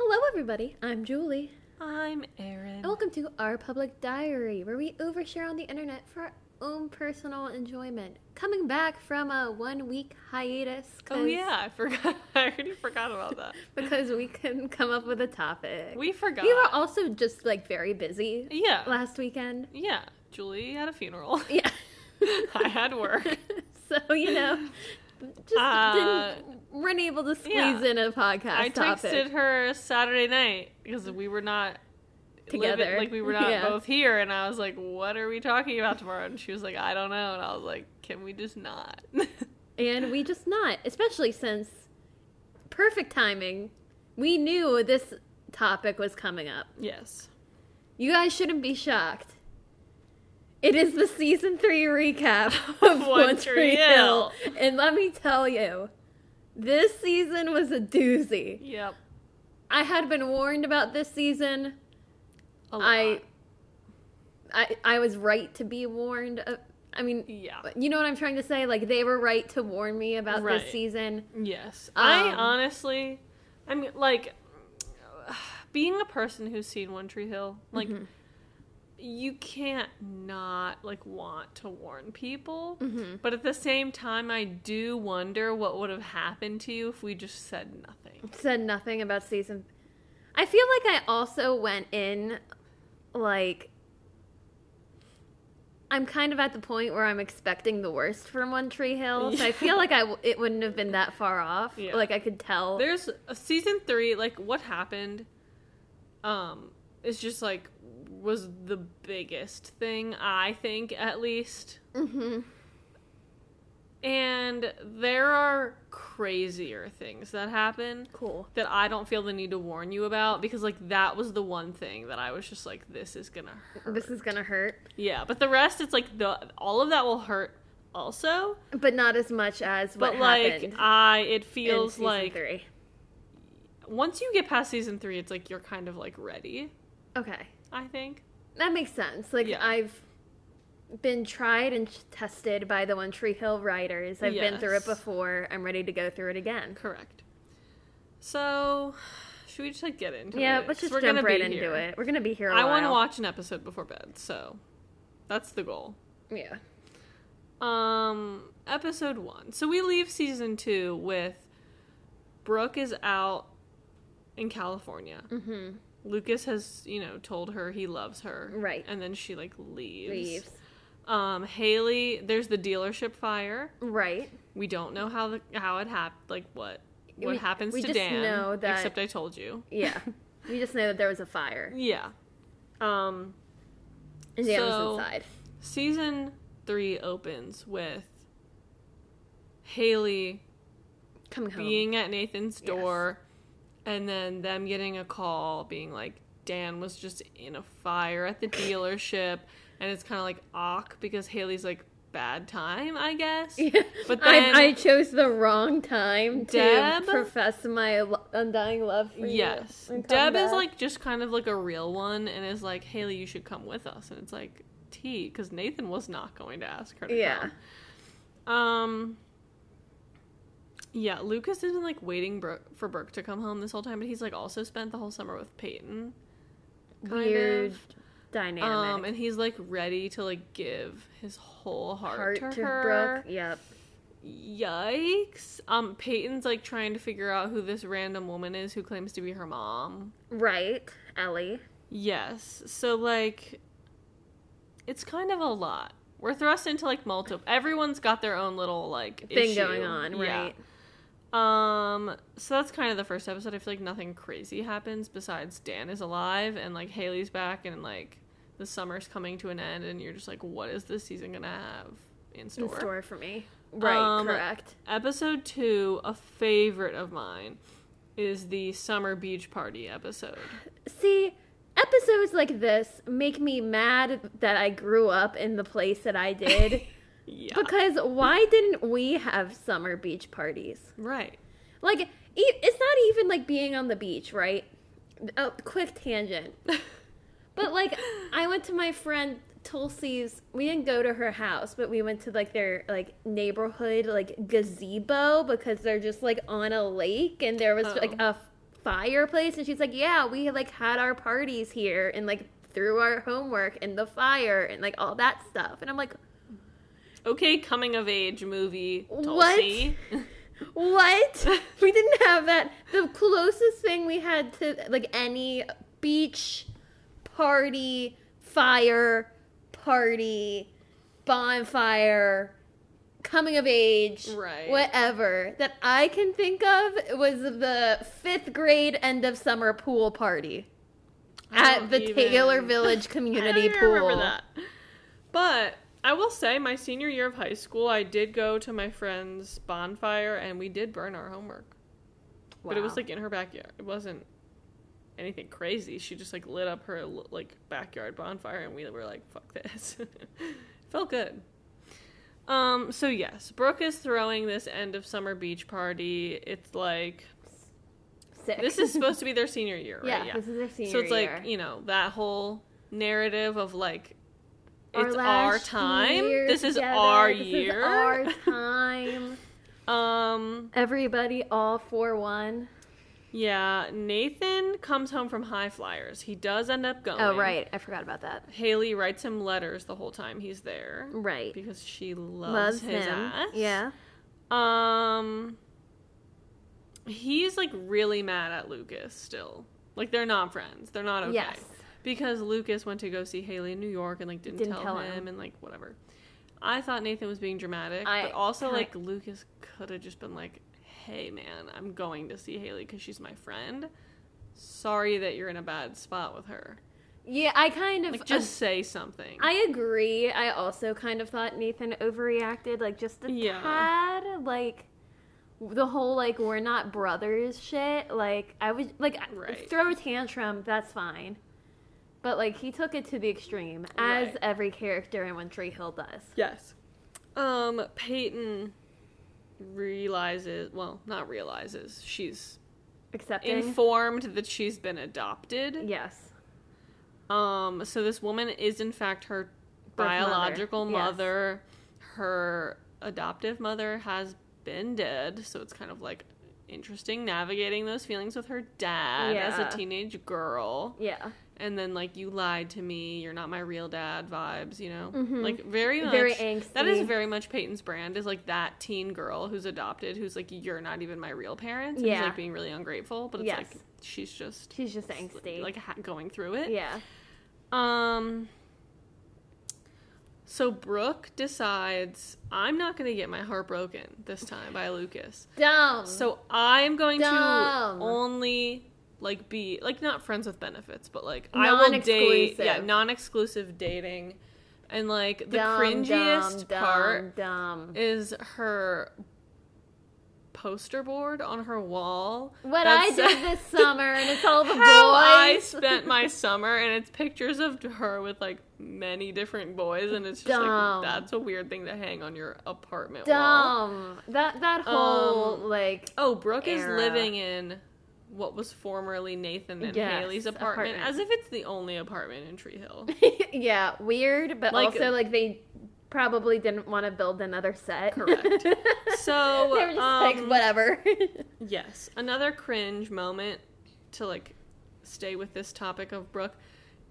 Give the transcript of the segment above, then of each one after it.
Hello, everybody. I'm Julie. I'm Erin. And welcome to Our Public Diary, where we overshare on the internet for our own personal enjoyment. Coming back from a one week hiatus. Oh, yeah, I forgot. I already forgot about that. Because we couldn't come up with a topic. We forgot. We were also just like very busy yeah, last weekend. yeah. Julie had a funeral. Yeah. I had work. so, you know, just Uh, didn't, weren't able to squeeze yeah. in a podcast I topic. texted her Saturday night because we were not living- Together. like we were not Yeah. both here, and I was like, "What are we talking about tomorrow?" And she was like, "I don't know," and I was like, "Can we just not?" And we just not, especially since perfect timing. We knew this topic was coming up. yes. You guys shouldn't be shocked. It is the season three recap of One Tree Hill. Hill. And let me tell you, this season was a doozy. Yep. I had been warned about this season. A lot. I, I, I was right to be warned. Of, I mean, yeah. you know what I'm trying to say? Like they were right to warn me about Right. this season. Yes. I Um, honestly, I mean, like, being a person who's seen One Tree Hill, like, Mhm. You can't not, like, want to warn people. Mhm. But at the same time, I do wonder what would have happened to you if we just said nothing. said nothing about season. I feel like I also went in like I'm kind of at the point where I'm expecting the worst from One Tree Hill, so I feel like I w- it wouldn't have been that far off. Yeah. Like I could tell. There's a season three, like, what happened, um, it's just, like, was the biggest thing, I think, at least. hmm And there are crazier things that happen Cool. that I don't feel the need to warn you about because like that was the one thing that I was just like this is to hurt. This is gonna hurt, yeah, but the rest it's like the all of that will hurt also, but not as much as what but like I it feels like three. once you get past season 3 it's like you're kind of like ready, Okay, I think. that makes sense. Like Yeah. I've been tried and tested by the One Tree Hill writers. I've been through it before. I'm ready to go through it again. Correct. So, should we just like get into Yeah, it? Yeah, let's just we're jump right into here. it. We're gonna be here. I I want to watch an episode before bed, so that's the goal. Yeah. Um, episode one. So we leave season two with Brooke is out in California. Mm-hmm. Lucas has, you know, told her he loves her. Right. And then she like leaves. Leaves. Um, Haley, there's the dealership fire. Right. We don't know how the how it happened, like what what We- happens we to just Dan. know that- Except I told you. Yeah. we just know that there was a fire Yeah. Um, and Dan So- was inside. season three opens with Haley Coming home. being at Nathan's Yes. And then them getting a call being like Dan was just in a fire at the dealership and it's kind of like awk because Haley's like bad time, I guess. But then I, I chose the wrong time to profess my undying love for you. yes. come Deb is like just kind of like a real one and is like Haley you should come with us and it's like T cuz Nathan was not going to ask her to Yeah. come. Um yeah, Lucas has been like waiting Brooke, for Brooke to come home this whole time, but he's like also spent the whole summer with Peyton. weird of. dynamic. Um, and he's like ready to like give his whole heart, Heart to, to her. Brooke. Yep. Yikes! Um, Peyton's like trying to figure out who this random woman is who claims to be her mom. Right. Ellie. Yes, so like, it's kind of a lot. We're thrust into like multiple. Everyone's got their own little like Thing issue. going on. Yeah. Um, so that's kind of the first episode. I feel like nothing crazy happens besides Dan is alive and like Haley's back and like the summer's coming to an end and you're just like, what is this season gonna have in store? In store for me. Right. Um, correct. Episode two, a favorite of mine, is the summer beach party episode. See, episodes like this make me mad that I grew up in the place that I did. Yeah. Because why didn't we have summer beach parties? right. Like, it's not even like being on the beach, right? A quick tangent. But like, I went to my friend Tulsi's. We didn't go to her house, but we went to like their like neighborhood like gazebo because they're just like on a lake, and there was Oh. like a fireplace and she's like yeah we like had our parties here and like threw our homework in the fire and like all that stuff and i'm like Okay, coming of age movie. What? Tulsi. what we didn't have that the closest thing we had to like any beach party fire party bonfire coming of age Right. whatever that i can think of was the fifth grade end of summer pool party at the even- Taylor Village community pool. remember that. But I will say, my senior year of high school, I did go to my friend's bonfire and we did burn our homework. But it was like in her backyard. It wasn't anything crazy. She just like lit up her like backyard bonfire and we were like, "Fuck this." Felt good. Um. So yes, Brooke is throwing this end of summer beach party. It's like sick. this is supposed to be their senior year, right? yeah, this is their senior so it's like you know that whole narrative of like it's our last time. This is together, our this is year. our time. um. Everybody all for one. Yeah. Nathan comes home from High Flyers. He does end up going. Oh right, I forgot about that. Haley writes him letters the whole time he's there Right, because she loves, loves his him. ass. Yeah, Um. He's like really mad at Lucas still. Like they're not friends. They're not okay. yes, Because Lucas went to go see Haley in New York and like didn't, Didn't tell, tell him, him. and like whatever. I thought Nathan was being dramatic, I but also like Lucas could have just been like, "Hey man, I'm going to see Haley because she's my friend. Sorry that you're in a bad spot with her. yeah. I kind of Like just say something." I agree. I also kind of thought Nathan overreacted, like just a Yeah. tad, like the whole like we're not brothers shit. Like I was like Right. throw a tantrum, that's fine. But like he took it to the extreme, as Right. every character in One Tree Hill does. yes. Um, Peyton realizes, well, not realizes, she's Accepting. informed that she's been adopted. yes. Um, so this woman is in fact her Birth mother, biological yes. mother. Her adoptive mother has been dead, so it's kind of like interesting navigating those feelings with her dad as a teenage girl. Yeah. And then like you lied to me, you're not my real dad vibes, you know? Mhm. Like very much Very That is very much Peyton's brand is like that teen girl who's adopted who's like you're not even my real parents and Yeah. like being really ungrateful, but it's Yes. like she's just She's just angsty. like ha- going through it. yeah. Um. So Brooke decides I'm not going to get my heart broken this time by Lucas. Dumb. So I'm going Dumb. to only like be like not friends with benefits, but like I will date yeah, non-exclusive dating. And like the dumb, cringiest dumb, part Dumb. is her poster board on her wall. What I says- did this summer, and it's all the how I spent my summer, and it's pictures of her with like many different boys, and it's just Dumb. like that's a weird thing to hang on your apartment wall. Dumb. That that whole Um, like Oh, Brooke is living in what was formerly Nathan and Yes, Haley's apartment, apartment. as if it's the only apartment in Tree Hill. yeah, weird, but Like- also like they probably didn't want to build another set. Correct. So, they were just um, like whatever. Yes, another cringe moment to like stay with this topic of Brooke.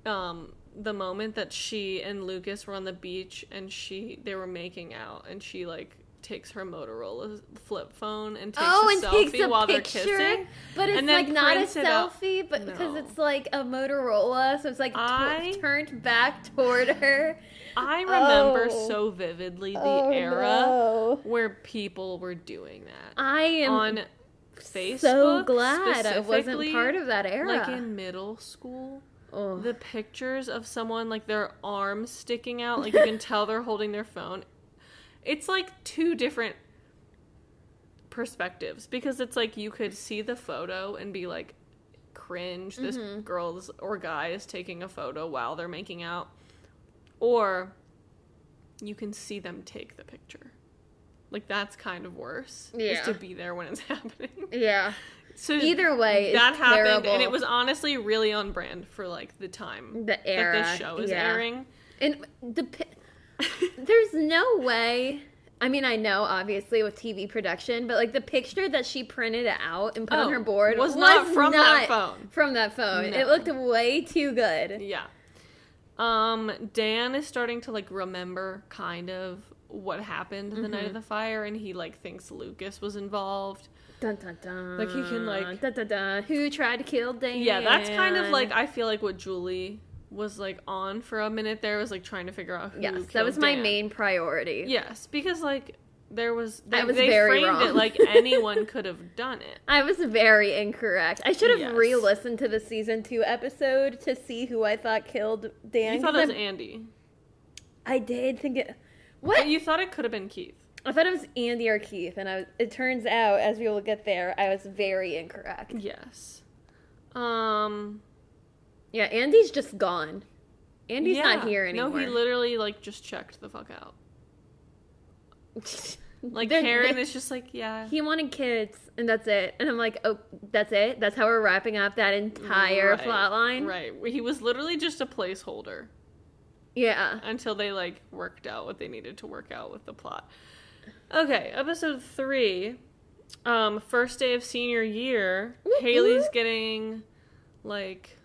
Um, the moment that she and Lucas were on the beach and she they were making out and she like takes her Motorola flip phone and takes oh, a and selfie takes a while picture, they're kissing. but it's like not a prints it out. selfie, but because No. it's like a Motorola, so it's like t- I- turned back toward her. I remember Oh. so vividly the Oh, era no. where people were doing that I am on Facebook. so glad I wasn't part of that era. Like in middle school. oh. the pictures of someone like their arms sticking out like you can tell they're holding their phone it's like two different perspectives because it's like you could see the photo and be like cringe this Mhm. girl's or guy is taking a photo while they're making out or you can see them take the picture like that's kind of worse Yeah. is to be there when it's happening yeah. so Either way, that happened and it was honestly really on brand for like the time the era that this show is yeah. airing And the there's no way I mean, I know obviously with TV production, but like the picture that she printed out and put Oh, on her board was not from that phone. From that phone, No. it looked way too good. Yeah. Um, Dan is starting to like remember kind of what happened the night of the fire, and he like thinks Lucas was involved. Dun dun dun. Like, he can, like- dun dun dun. Who tried to kill Dan? Yeah, that's kind of like I feel like what Julie was like on for a minute there was like trying to figure out who. yes, that was my Dan. main priority. Yes, because like there was they, I was they very framed it wrong. like anyone could have done it. I was very incorrect. I should have Yes. re-listened to the season two episode to see who I thought killed Dan. You thought it was I'm- Andy. I did think it. But What? you thought it could have been Keith. I thought it was Andy or Keith, and I was, it turns out, as we will get there, I was very incorrect. Yes. Um. Yeah, Andy's just gone. Andy's yeah. not here anymore. No, he literally like just checked the fuck out. Like They're- Karen they- is just like, yeah. he wanted kids, and that's it. And I'm like, oh, that's it. That's how we're wrapping up that entire Right, plot line. Right. He was literally just a placeholder Yeah. until they like worked out what they needed to work out with the plot. Okay, episode three. Um, first day of senior year. Haley's getting like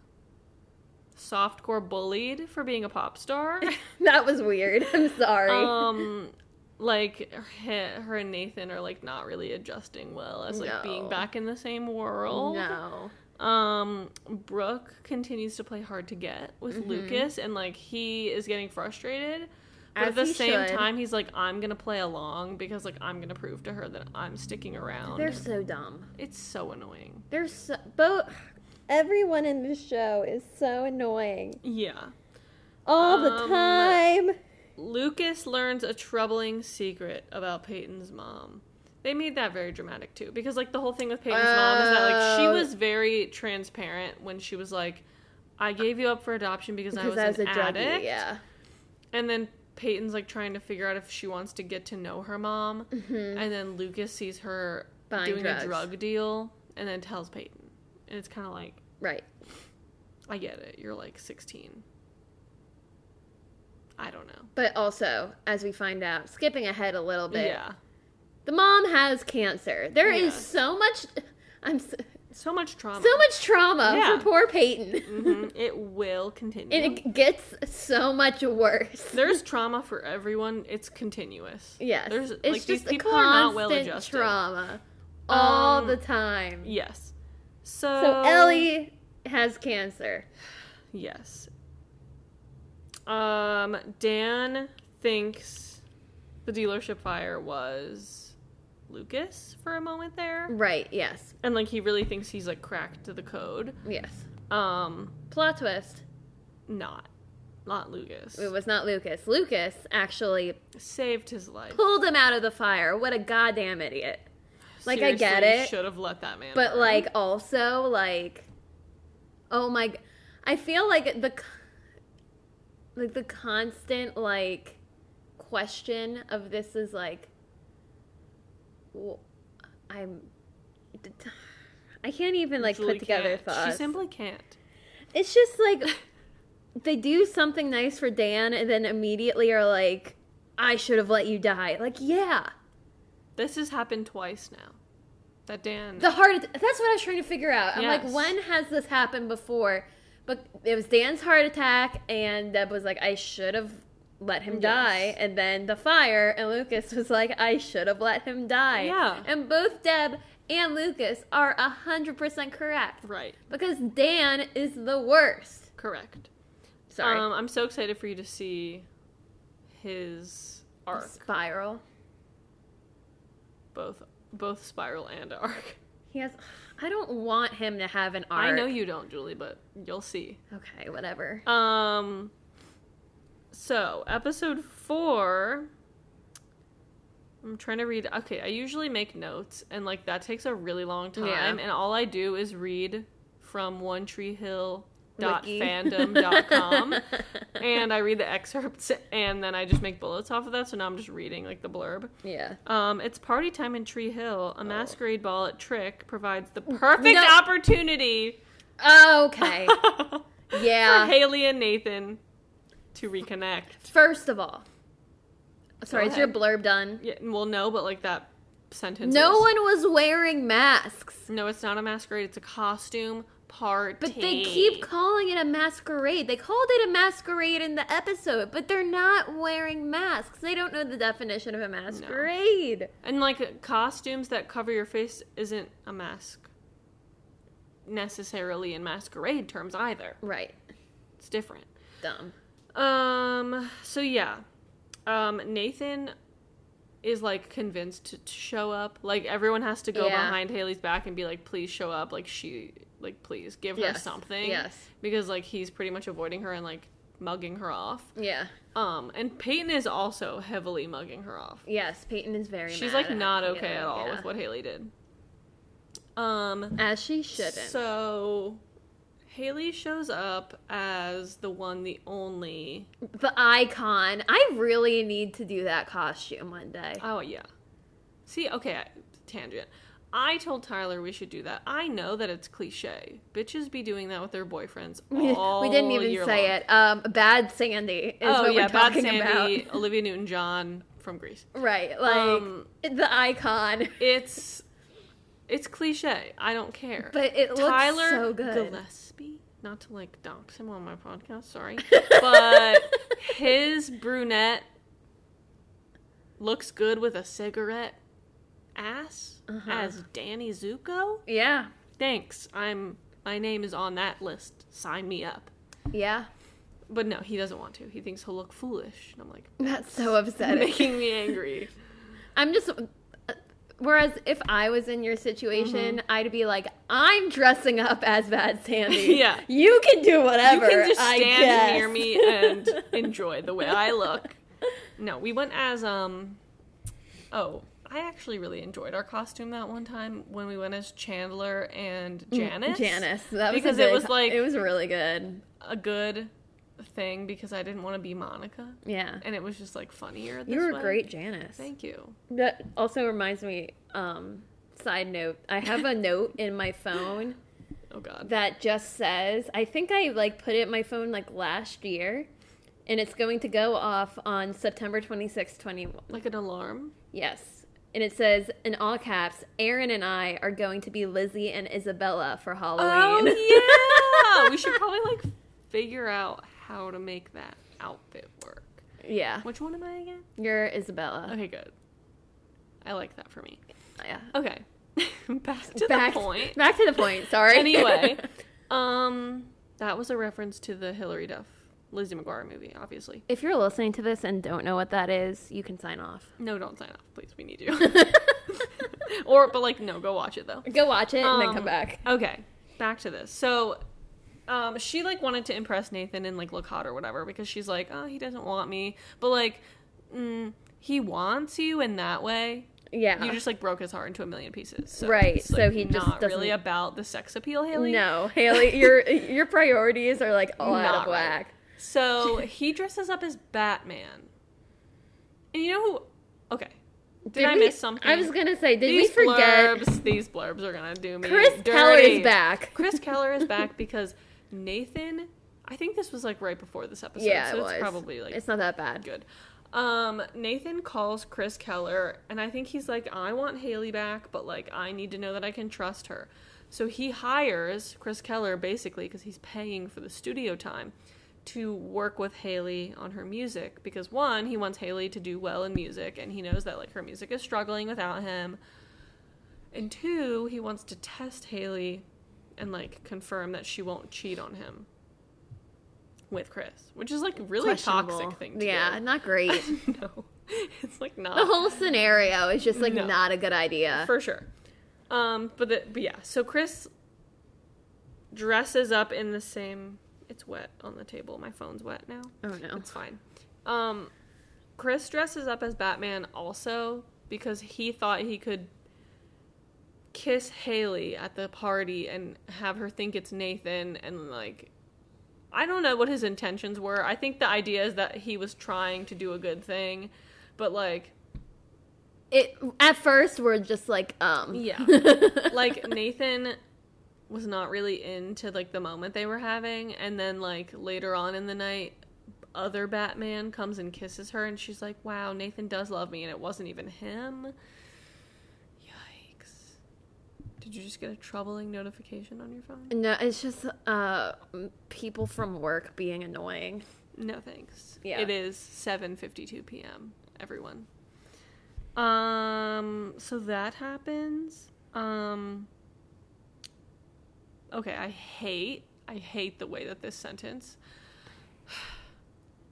softcore bullied for being a pop star. that was weird. I'm sorry. um like her, her and Nathan are like not really adjusting well as like being back in the same world. no. Um, Brooke continues to play hard to get with Mm-hmm. Lucas, and like he is getting frustrated. But As at the same should. time, he's like, I'm gonna play along because like I'm gonna prove to her that I'm sticking around. They're so dumb. It's so annoying. They're so both. Everyone in this show is so annoying Yeah. all the Um, time. Lucas learns a troubling secret about Peyton's mom. They made that very dramatic too, because like the whole thing with Peyton's mom is that like she Oh. was very transparent when she was like, "I gave you up for adoption because, I was, I was an a druggie. addict." Yeah. And then Peyton's like trying to figure out if she wants to get to know her mom. Mhm. And then Lucas sees her Buying doing drugs. a drug deal and then tells Peyton. And it's kind of like, Right. I get it. You're like 16. I don't know. But also, as we find out, skipping ahead a little bit, Yeah. the mom has cancer. There is Yeah. so much. I'm so, So much trauma. so much trauma Yeah. for poor Peyton. hmm It will continue. And it gets so much worse. There's trauma for everyone. It's continuous. yes, There's it's like just these a people are not well constant adjusted. trauma all Um, the time. Yes. So, So Ellie has cancer. Yes. Um, Dan thinks the dealership fire was Lucas for a moment there. Right. Yes. And like he really thinks he's like cracked to the code. Yes. Um, Plot twist. not. Not Lucas. It was not Lucas. Lucas actually Saved his life. pulled him out of the fire. What a goddamn idiot. Like, I get it. Should have let that man. But burn. like also like oh my g- I feel like the c- like the constant like question of this is like I'm. I can't even like put together can't. thoughts. She simply can't. it's just like they do something nice for Dan and then immediately are like I should have let you die. Like yeah. This has happened twice now. That Dan. The heart. That's what I was trying to figure out. I'm like, when has this happened before? But it was Dan's heart attack, and Deb was like, I should have let him Yes. die. And then the fire, and Lucas was like, I should have let him die. Yeah. And both Deb and Lucas are hundred percent correct right. because Dan is the worst. Correct. Sorry. Um, I'm so excited for you to see his arc, Spiral. Both both spiral and arc. He has. I don't want him to have an arc. I know you don't, Julie, but you'll see. Okay, whatever. Um. So episode four. I'm trying to read. Okay, I usually make notes, and like that takes a really long time, Yeah. and all I do is read from One Tree Hill dot Wiki. fandom dot com and I read the excerpts and then I just make bullets off of that. So now I'm just reading like the blurb. yeah. Um, it's party time in Tree Hill. A masquerade ball at Trick provides the perfect No. opportunity Okay. yeah. for. Haley and Nathan to reconnect. First of all, Sorry, is your blurb done? Yeah, well, no, but like that sentence. No is. one was wearing masks. No, it's not a masquerade. It's a costume party. But they keep calling it a masquerade. They called it a masquerade in the episode, but they're not wearing masks. They don't know the definition of a masquerade. and like costumes that cover your face isn't a mask necessarily in masquerade terms either. Right. It's different. Dumb. Um. So yeah, um. Nathan is like convinced to, to show up. Like everyone has to go Yeah. behind Haley's back and be like, "Please show up." Like she, like, please give her Yes. something. Yes. Because like he's pretty much avoiding her and like mugging her off. Yeah. Um. And Peyton is also heavily mugging her off. Yes, Peyton is very She's like not okay at all yeah. with what Haley did. Um. As she shouldn't. So. Haley shows up as the one, the only the icon. I really need to do that costume one day. Oh yeah. See, okay, I- tangent. I told Tyler we should do that. I know that it's cliche. Bitches be doing that with their boyfriends We, all we didn't even say long. it. Um, Bad Sandy is oh what yeah, we're Bad talking Sandy, about. Olivia Newton-John from Grease. Right, like Um, the icon. It's it's cliche. I don't care. But it looks Tyler so good. Gillespie, not to like dox him on my podcast, sorry, but his brunette looks good with a cigarette ass Uh-huh. as Danny Zuko. Yeah, Thanks. I'm my name is on that list. Sign me up. yeah. But no, he doesn't want to. He thinks he'll look foolish. And I'm like, That's so upsetting. making me angry. I'm just. uh, Whereas if I was in your situation, Mm-hmm. I'd be like, I'm dressing up as Bad Sandy. Yeah. You can do whatever. you can just stand near me and enjoy the way I look. No, we went as um oh, I actually really enjoyed our costume that one time when we went as Chandler and Janice. Mm, Janice. That was Because it was like- it was really good. A good thing because I didn't want to be Monica. Yeah. And it was just like funnier. This You were way. great, Janice. Thank you. That also reminds me, um, side note, I have a note in my phone Oh god. that just says, I think I like put it in my phone like last year, and it's going to go off on September 26, 21. like an alarm. Yes. And it says in all caps, Erin and I are going to be Lizzie and Isabella for Halloween. Oh yeah. we should probably like figure out how to make that outfit work. yeah. Which one am I again? You're Isabella. Okay, good. I like that for me. Yeah. Okay. back to back, the point. Back to the point. Sorry. Anyway, um that was a reference to the Hilary Duff Lizzie McGuire movie, obviously. if you're listening to this and don't know what that is, you can sign off. No, don't sign off, please. We need you. or but like no, go watch it though. Go watch it and then Um, come back. Okay, back to this. So, um, she like wanted to impress Nathan and like look hot or whatever because she's like, oh, he doesn't want me, but like, mm, he wants you in that way. Yeah. You just like broke his heart into a million pieces. So Right, it's, so like, he just not really doesn't- about the sex appeal, Haley. No, Haley, your your priorities are like all out Not of right. So he dresses up as Batman, and you know who? Okay, did, I we- miss something? I was gonna say, did these we forget? blurbs? These blurbs are gonna do me. Chris dirty. Keller is back. Chris Keller is back because Nathan. I think this was like right before this episode, yeah, so it it's was. probably like it's not that bad. good. Um, Nathan calls Chris Keller, and I think he's like, I want Haley back, but like, I need to know that I can trust her. So he hires Chris Keller basically because he's paying for the studio time to work with Haley on her music because one, he wants Haley to do well in music, and he knows that like her music is struggling without him. And two, he wants to test Haley and like confirm that she won't cheat on him with Chris, which is like really toxic thing to yeah, do. not great. no, it's like not the whole scenario is just like No. not a good idea. for sure. Um, but the, but yeah, so Chris dresses up in the same. It's wet on the table. My phone's wet now. oh no. It's fine. Um, Chris dresses up as Batman also because he thought he could kiss Haley at the party and have her think it's Nathan and like I don't know what his intentions were. I think the idea is that he was trying to do a good thing, but like It at first we're just like um Yeah. like Nathan was not really into like the moment they were having and then like later on in the night other Batman comes and kisses her, and she's like, "Wow, Nathan does love me," and it wasn't even him. Yikes! Did you just get a troubling notification on your phone? No, it's just uh people from work being annoying. No thanks. Yeah. It is 7:52 p.m. Everyone. Um so that happens. Um Okay, I hate I hate the way that this sentence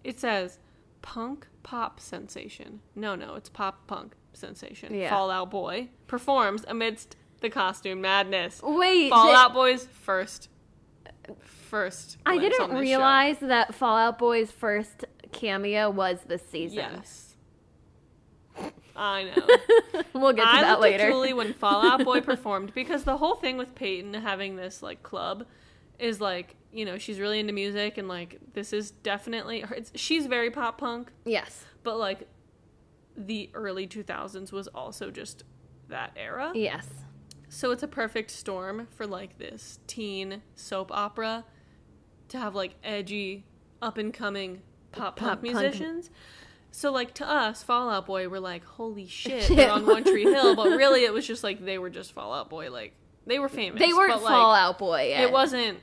it says punk pop sensation. No, no, it's pop punk sensation. Yeah. Fallout Boy performs amidst the costume madness. Wait, Fallout Boy's first first I didn't this show. realize that Fallout Boy's first cameo was this season. Yes. I know. we'll get to I that later. at Julie when Fallout Boy performed because the whole thing with Peyton having this like club is like you know she's really into music and like this is definitely her, it's, she's very pop punk, yes. but like the early 2000s was also just that era. Yes. So it's a perfect storm for like this teen soap opera to have like edgy, up and coming pop punk Pop punk. So like to us, Fallout Boy, we're like, holy shit, Shit. they're on One Tree Hill. But really, it was just like they were just Fallout Boy. Like they were famous. They weren't but, like, Fallout Boy yet. It wasn't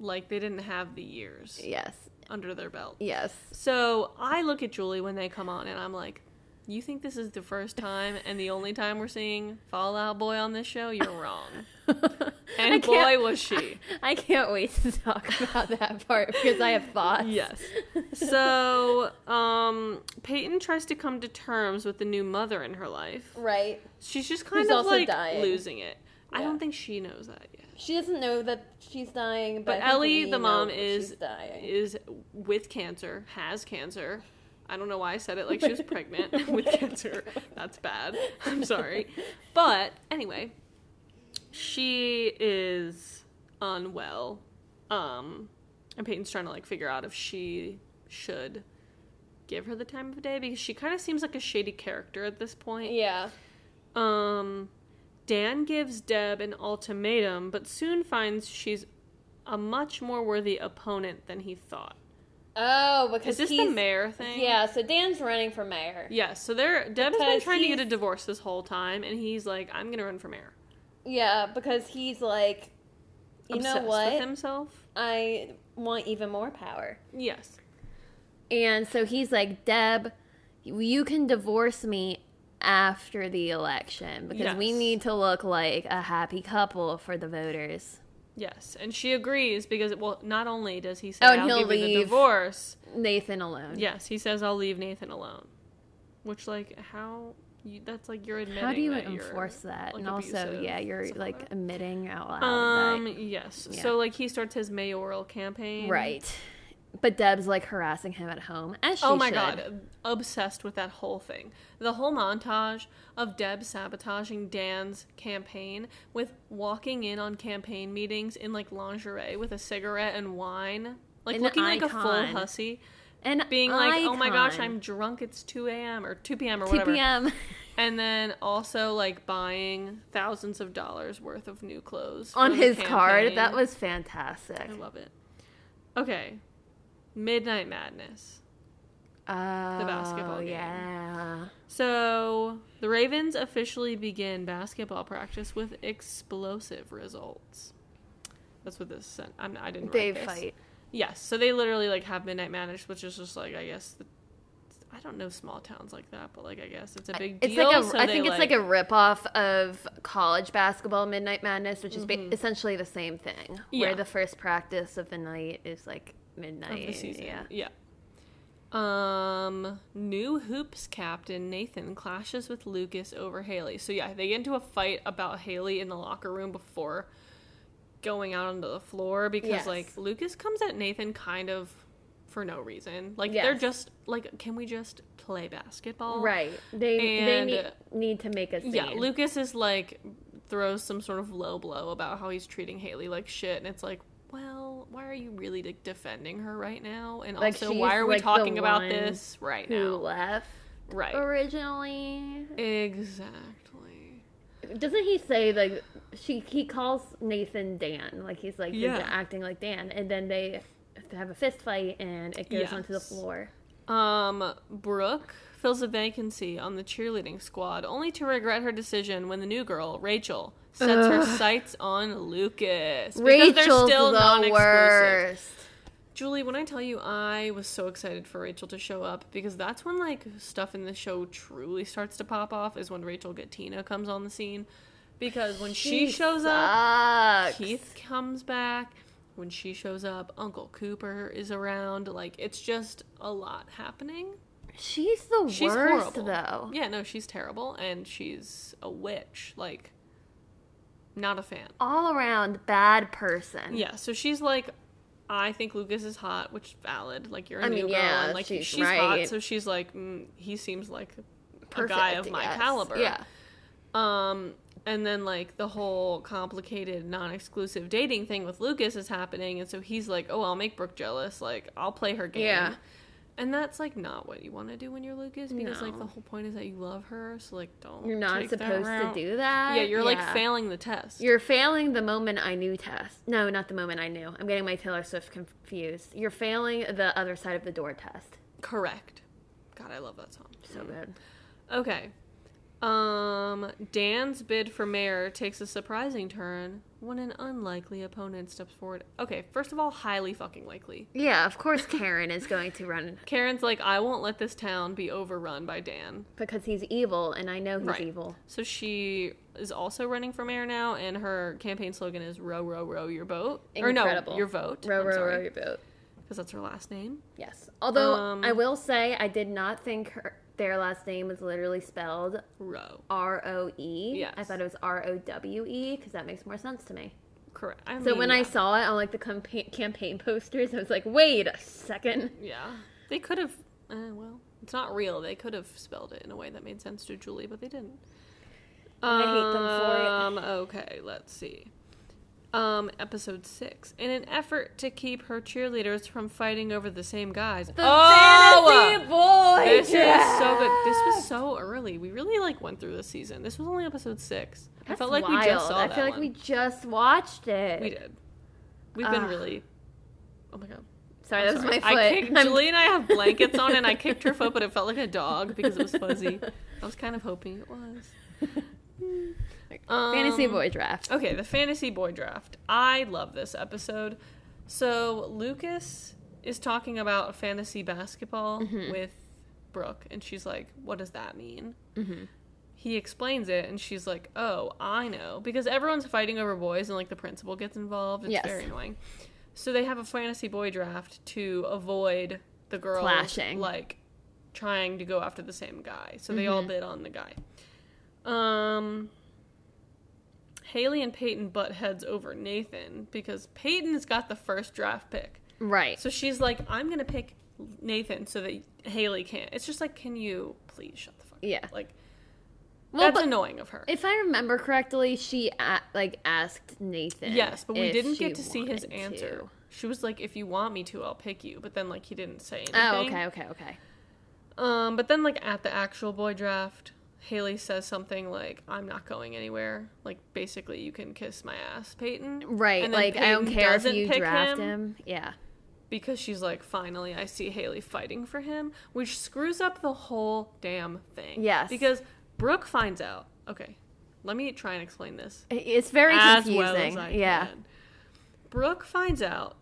like they didn't have the years Yes. under their belt. Yes. So I look at Julie when they come on, and I'm like, "You think this is the first time and the only time we're seeing Fallout Boy on this show? You're wrong." I And boy, was she! I can't wait to talk about that part because I have thoughts. Yes. So, um, Peyton tries to come to terms with the new mother in her life. Right. She's just kind Who's of like dying. losing it. I don't think she knows that yet. She doesn't know that she's dying, but, But Ellie, the mom, is dying. is with cancer, has cancer. I don't know why I said it like she was pregnant with cancer. That's bad. I'm sorry. But anyway, she is unwell. Um and Peyton's trying to like figure out if she should give her the time of day because she kind of seems like a shady character at this point. Yeah. Um, Dan gives Deb an ultimatum, but soon finds she's a much more worthy opponent than he thought. Oh, because Is this the mayor thing? Yeah, so Dan's running for mayor. Yes. So they're Deb has been trying to get a divorce this whole time, and he's like, "I'm gonna run for mayor." Yeah, because he's like, you Obsessed know what? With himself. I want even more power. Yes. And so he's like, Deb, you can divorce me after the election because we need to look like a happy couple for the voters. Yes, and she agrees because well, not only does he say Oh, I'll he'll give you the divorce, Nathan alone. yes, he says I'll leave Nathan alone. Which like how you, that's like you're admitting How do you that enforce that? like, and also, yeah, you're like that. admitting out loud. Um. that- Yes. Yeah. So like he starts his mayoral campaign. right. But Deb's like harassing him at home, as she Oh my should. god, obsessed with that whole thing. The whole montage of Deb sabotaging Dan's campaign with walking in on campaign meetings in like lingerie with a cigarette and wine, like An looking like a full hussy, And being like, "Oh my gosh. I'm drunk. It's 2 a.m. or 2 p.m. or 2 whatever." p.m. And then also like buying thousands of dollars worth of new clothes on his card. That was fantastic. I love it. Okay. Midnight Madness. Oh, the basketball game. Yeah. So, the Ravens officially begin basketball practice with explosive results. That's what this said. I'm, I didn't They this. fight. Yes. So they literally like have Midnight Madness, which is just like I guess the, I don't know small towns like that, but like I guess it's a big It's deal. like a, so I think it's like a ripoff of college basketball Midnight Madness, which is ba- essentially the same thing. Mm-hmm. Yeah. Where the first practice of the night is like of midnight. the season. Yeah. Yeah. Um, new hoops captain Nathan clashes with Lucas over Haley. So yeah, they get into a fight about Haley in the locker room before going out onto the floor because Yes. like Lucas comes at Nathan kind of for no reason. Like they're just like, can we just play basketball? Right. They they need, need to make a scene. Yeah, Lucas is like throws some sort of low blow about how he's treating Haley like shit, and it's like, well, why are you really like, defending her right now? And Like, also, why are we like, talking about this right now? left Right. originally. Exactly. Doesn't he say like she he calls Nathan Dan like he's like he's Yeah. acting like Dan and then they have a fist fight, and it goes onto the floor. Um, Brooke fills a vacancy on the cheerleading squad, only to regret her decision when the new girl, Rachel, sets her sights on Lucas. because Rachel's they're still the worst. Julie, when I tell you I was so excited for Rachel to show up because that's when like stuff in the show truly starts to pop off is when Rachel Gatina comes on the scene. Because when she, shows up, sucks. Keith comes back. When she shows up, Uncle Cooper is around. Like it's just a lot happening. She's the She's worst, horrible. though. Yeah, no, she's terrible and she's a witch. Like not a fan. All around bad person. Yeah, so she's like, I think Lucas is hot, which valid. Like you're a I new mean, girl, yeah, and like she's she's, hot, so she's like, mm, he seems like a guy of my yes. caliber. Yeah. Um, and then like the whole complicated non-exclusive dating thing with Lucas is happening, and so he's like, oh, I'll make Brooke jealous. Like I'll play her game. Yeah. And that's like not what you want to do when you're Lucas because like the whole point is that you love her. So like don't. You're not supposed to do that. Yeah, you're like failing the test. You're failing the moment I knew test. No, not the moment I knew. I'm getting my Taylor Swift confused. You're failing the other side of the door test. correct. God, I love that song. So good. Okay. Um, Dan's bid for mayor takes a surprising turn when an unlikely opponent steps forward. Okay, first of all, highly fucking likely. Yeah, of course Karen is going to run Karen's like, I won't let this town be overrun by Dan. because he's evil, and I know he's Right. evil. So she is also running for mayor now, and her campaign slogan is "Row, row, row your boat." Incredible. Or no, your vote. Row, I'm row, sorry, row your boat. because that's her last name. Yes. Although Um, I will say I did not think her, their last name was literally spelled. R O E. Yes. I thought it was R O W E because that makes more sense to me. Correct. I So mean, when I saw it on like the campaign campaign posters, I was like, wait a second. Yeah. They could have. Uh, well, it's not real. They could have spelled it in a way that made sense to Julie, but they didn't. I hate them for it. Um, okay, let's see. Um, episode six. In an effort to keep her cheerleaders from fighting over the same guys. The Oh! fantasy boy. This is so good. This was so early. We really like went through this season. This was only episode six. I That's felt like wild. we just saw I feel like one. we just watched it. We did. We've been really. Oh my god. Sorry, I'm that was my foot. I kicked, Julie and I have blankets on, and I kicked her foot, but it felt like a dog because it was fuzzy. I was kind of hoping it was. Fantasy Um, boy draft. Okay, the fantasy boy draft. I love this episode. So Lucas is talking about fantasy basketball Mm-hmm. with Brooke, and she's like, "What does that mean?" Mm-hmm. He explains it, and she's like, "Oh, I know," because everyone's fighting over boys, and like the principal gets involved. It's Yes. very annoying. So they have a fantasy boy draft to avoid the girls Clashing. like trying to go after the same guy. So they all Mhm. bid on the guy. Um. Haley and Peyton butt heads over Nathan because Peyton's got the first draft pick. Right. So she's like, I'm gonna pick Nathan so that Haley can't. It's just like, can you please shut the fuck Yeah. up? Like Well, that's annoying of her. if I remember correctly, she a- like asked Nathan. yes, but we didn't get to see his answer. to. She was like, if you want me to, I'll pick you. But then like he didn't say anything. Oh, okay, okay, okay. Um, but then like at the actual boy draft, Haley says something like, "I'm not going anywhere." Like basically, you can kiss my ass, Peyton. Right. Like I don't care if you draft him. him. Yeah. because she's like, finally, I see Haley fighting for him, which screws up the whole damn thing. Yes. Because Brooke finds out. Okay, let me try and explain this It's very as confusing. well as I yeah. can. Brooke finds out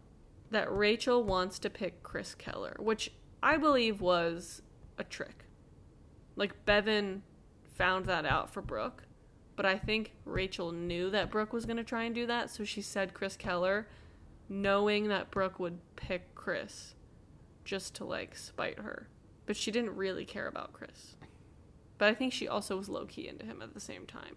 that Rachel wants to pick Chris Keller, which I believe was a trick. Like Bevin found that out for Brooke, but I think Rachel knew that Brooke was going to try and do that, so she said Chris Keller, knowing that Brooke would pick Chris just to like spite her. But she didn't really care about Chris. But I think she also was low key into him at the same time.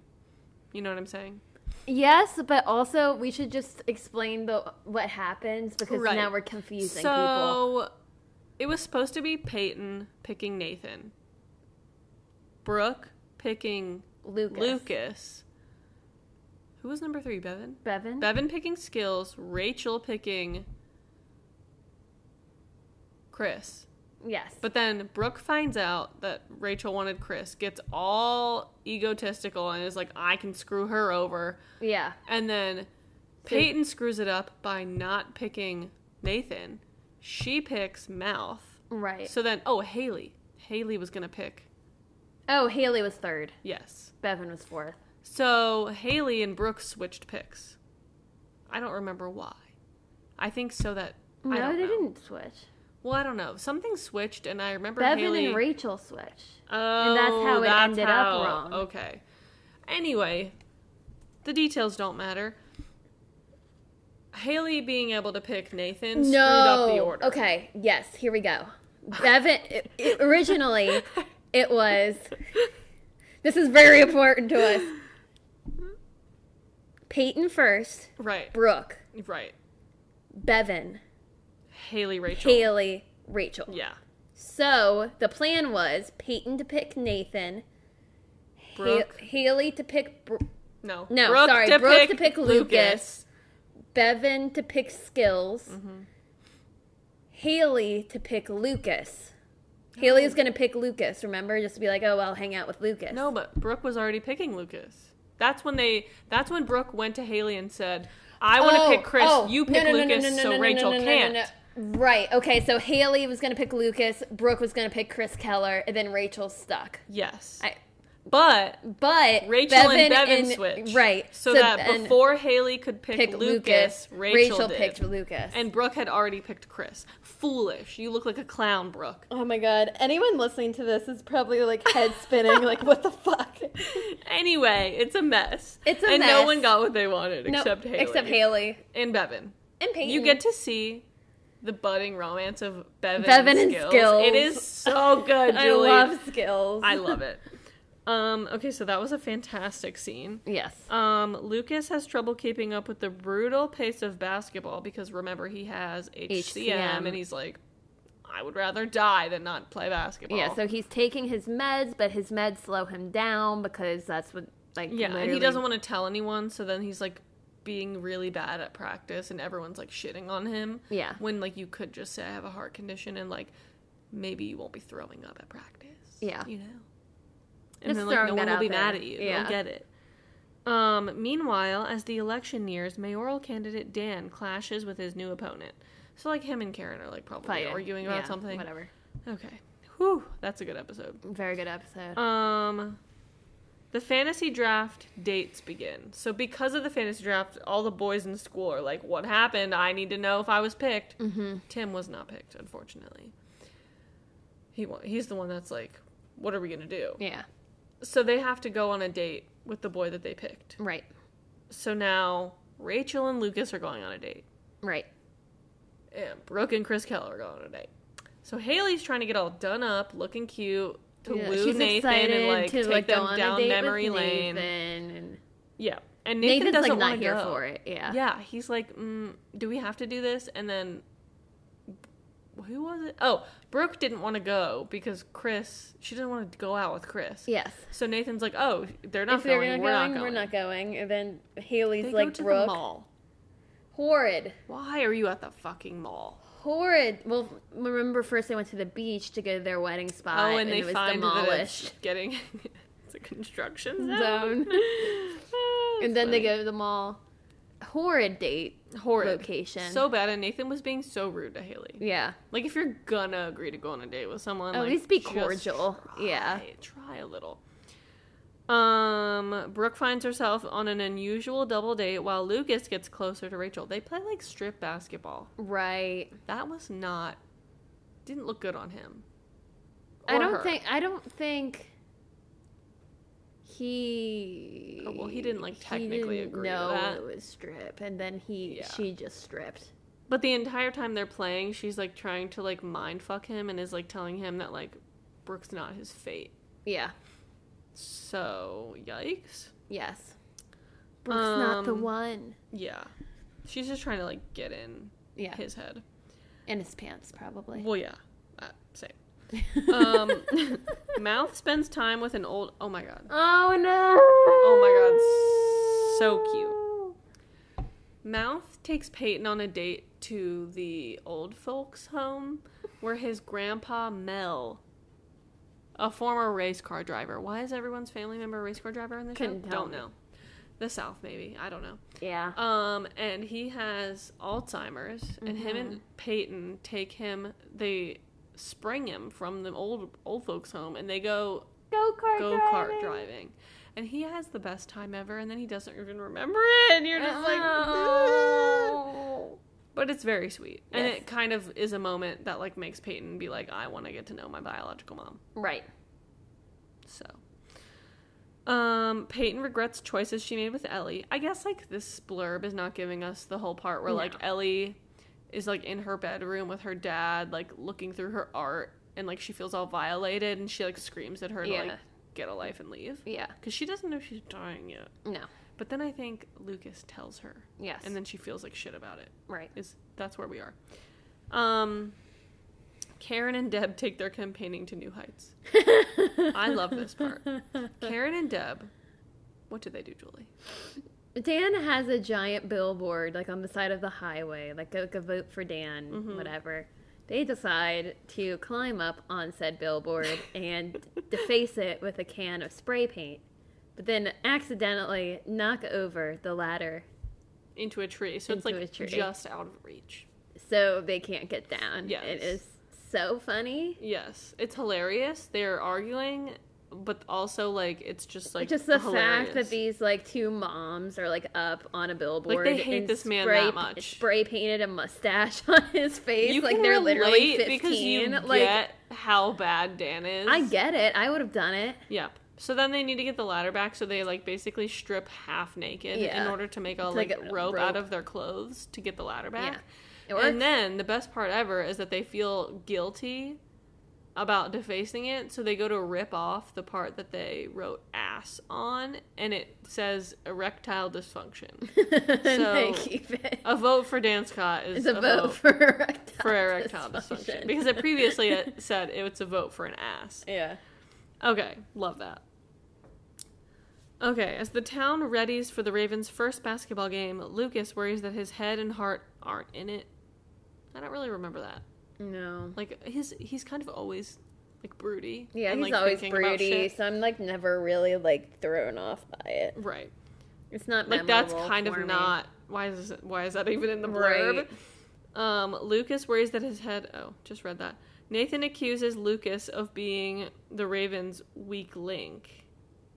You know what I'm saying? Yes, but also we should just explain the what happens because Right. now we're confusing so people. So it was supposed to be Peyton picking Nathan, Brooke picking Lucas. Lucas. Who was number three? Bevin. Bevin. Bevin picking skills. Rachel picking Chris. yes. But then Brooke finds out that Rachel wanted Chris, gets all egotistical, and is like, I can screw her over. yeah. And then Peyton screws it up by not picking Nathan. She picks Mouth. Right. So then, oh, Haley. Haley was gonna pick. Oh, Haley was third. Yes. Bevin was fourth. So Haley and Brooke switched picks. I don't remember why. I think so that I No, don't they know. didn't switch. Well, I don't know. Something switched, and I remember Bevin Haley. and Rachel switched. Oh, and that's how it that's ended up wrong. Okay. Anyway, the details don't matter. Haley being able to pick Nathan screwed up the order. Okay. Yes. Here we go. Bevin. originally, it was. This is very important to us. Peyton first, Right. Brooke, Right. Bevin, Haley, Rachel. Haley, Rachel. Yeah. So the plan was Peyton to pick Nathan, Ha- Brooke. Haley to pick Br- No. No, sorry, Brooke to pick Lucas. Bevin to pick Skills, Mm-hmm. Haley to pick Lucas. Haley was gonna pick Lucas. Remember, just to be like, oh, I'll hang out with Lucas. No, but Brooke was already picking Lucas. That's when they. That's when Brooke went to Haley and said, "I want to Oh, pick Chris. oh, you no, pick no, no, no, Lucas, no, no, so no, no, Rachel no, no, no, can't." no, no. Right. Okay. So Haley was gonna pick Lucas. Brooke was gonna pick Chris Keller, and then Rachel stuck. Yes. I, but but Rachel and Bevin switched. Right. So, that then before Haley could pick, pick Lucas, Rachel, did. picked Lucas. And Brooke had already picked Chris. Foolish. You look like a clown, Brooke. oh my god, anyone listening to this is probably like head spinning. like, what the fuck? Anyway, it's a mess. It's a and no one got what they wanted No, except Haley. Except Haley And Bevin. and Peyton. You get to see the budding romance of Bevin, Bevin and and Skills. Skills. It is so good, I love skills. I love it. Um, okay, so that was a fantastic scene. Yes. Um, Lucas has trouble keeping up with the brutal pace of basketball because remember he has HCM, HCM. and he's like, I would rather die than not play basketball. Yeah, so he's taking his meds, but his meds slow him down because that's what like yeah, and he doesn't want to tell anyone. So then he's like being really bad at practice, and everyone's like shitting on him. Yeah. when like you could just say I have a heart condition, and like maybe you won't be throwing up at practice. Yeah. you know. And Just then like no one will be there. mad at you. Yeah. They'll get it. Um, meanwhile, as the election nears, mayoral candidate Dan clashes with his new opponent. So like him and Karen are like probably Fighting. arguing about Yeah, something. Whatever. Okay. Whew, that's a good episode. Very good episode. Um, the fantasy draft dates begin. So because of the fantasy draft, all the boys in school are like, "What happened? I need to know if I was picked." mm-hmm. Tim was not picked, unfortunately. He he's the one that's like, "What are we gonna do?" Yeah. So they have to go on a date with the boy that they picked. Right. So now Rachel and Lucas are going on a date, Right. and Brooke and Chris Keller are going on a date. So Haley's trying to get all done up, looking cute, to Yeah, woo Nathan and like to take like them down memory lane. And Yeah, and Nathan Nathan's doesn't like not want to here go. for it. Yeah. Yeah, he's like, mm, "Do we have to do this?" And then, who was it? Oh, Brooke didn't want to go because Chris. She didn't want to go out with Chris. Yes. So Nathan's like, "Oh, they're not if they're going. We're going, not going. we're not going. And then Haley's They like go to Brooke. the mall. Horrid. Why are you at the fucking mall? Horrid. Well, remember first they went to the beach to go to their wedding spot. oh, and, they it was find that demolished. it's getting it's a construction zone. Zone. And then they go to the mall. Horrid date horrid location. So bad, and Nathan was being so rude to Haley. yeah. Like if you're gonna agree to go on a date with someone, At like, least be cordial. try, Yeah. try a little. Um, Brooke finds herself on an unusual double date while Lucas gets closer to Rachel. They play like strip basketball. Right. That was not didn't look good on him. I don't her. think. I don't think. He. Oh, well, he didn't, like, technically didn't agree know it was strip, and then he Yeah. she just stripped. But the entire time they're playing, she's like trying to like mind fuck him and is like telling him that like Brooke's not his fate. Yeah. So yikes. Yes. Brooke's not the Um, one. Yeah. She's just trying to like get in Yeah. his head. In his pants, probably. Well, yeah. Um, Mouth spends time with an old. Oh my god. Oh no! Oh my god. So cute. Mouth takes Peyton on a date to the old folks' home where his grandpa Mel, a former race car driver. Why is everyone's family member a race car driver in the show? Don't me. know. the South, maybe. I don't know. Yeah. Um, and he has Alzheimer's, and him Mm-hmm. and Peyton take him. They spring him from the old old folks' home, and they go Go kart go kart driving. And he has the best time ever, and then he doesn't even remember it, and you're just like. Oh. But it's very sweet, and it kind of is a moment that like makes Peyton be like, "I want to get to know my biological mom." Right. So, um, Peyton regrets choices she made with Ellie. I guess like this blurb is not giving us the whole part where like Ellie is like in her bedroom with her dad, like looking through her art, and like she feels all violated, and she like screams at her to like get a life and leave Yeah. because she doesn't know she's dying yet. No. But then I think Lucas tells her, Yes. and then she feels like shit about it. right. Is that's where we are. Um, Karen and Deb take their campaigning to new heights. I love this part. Karen and Deb, what do they do, Julie? Dan has a giant billboard like on the side of the highway, like go, go vote for Dan, Mhm. whatever. They decide to climb up on said billboard and deface it with a can of spray paint, but then accidentally knock over the ladder Into a tree, so it's like just out of reach. so they can't get down. Yes. It is so funny. Yes, it's hilarious. They're arguing, but also like it's just like just the hilarious. fact that these like two moms are like up on a billboard Like they hate and this man spray, that much. spray painted a mustache on his face you like can they're literally 15 because you like get how bad Dan is. i get it i would have done it Yep. So then they need to get the ladder back, so they like basically strip half naked in order to make a To like rope, rope. out of their clothes to get the ladder back. Yeah. And then the best part ever is that they feel guilty about defacing it, so they go to rip off the part that they wrote ass on, and it says erectile dysfunction. So, keep it a vote for Dan Scott is it's a, vote, for erectile for erectile dysfunction. because it previously it said it was a vote for an ass. yeah Okay, love that. Okay, as the town readies for the Ravens' first basketball game, Lucas worries that his head and heart aren't in it. I don't really remember that. No Like his, he's kind of always like broody. yeah and, he's like, always broody so i'm like never really like thrown off by it Right. it's not Like that's kind of me. not. Why is why is that even in the blurb? Right. Um, Lucas worries that his head. Oh, just read that. Nathan accuses Lucas of being the Ravens' weak link.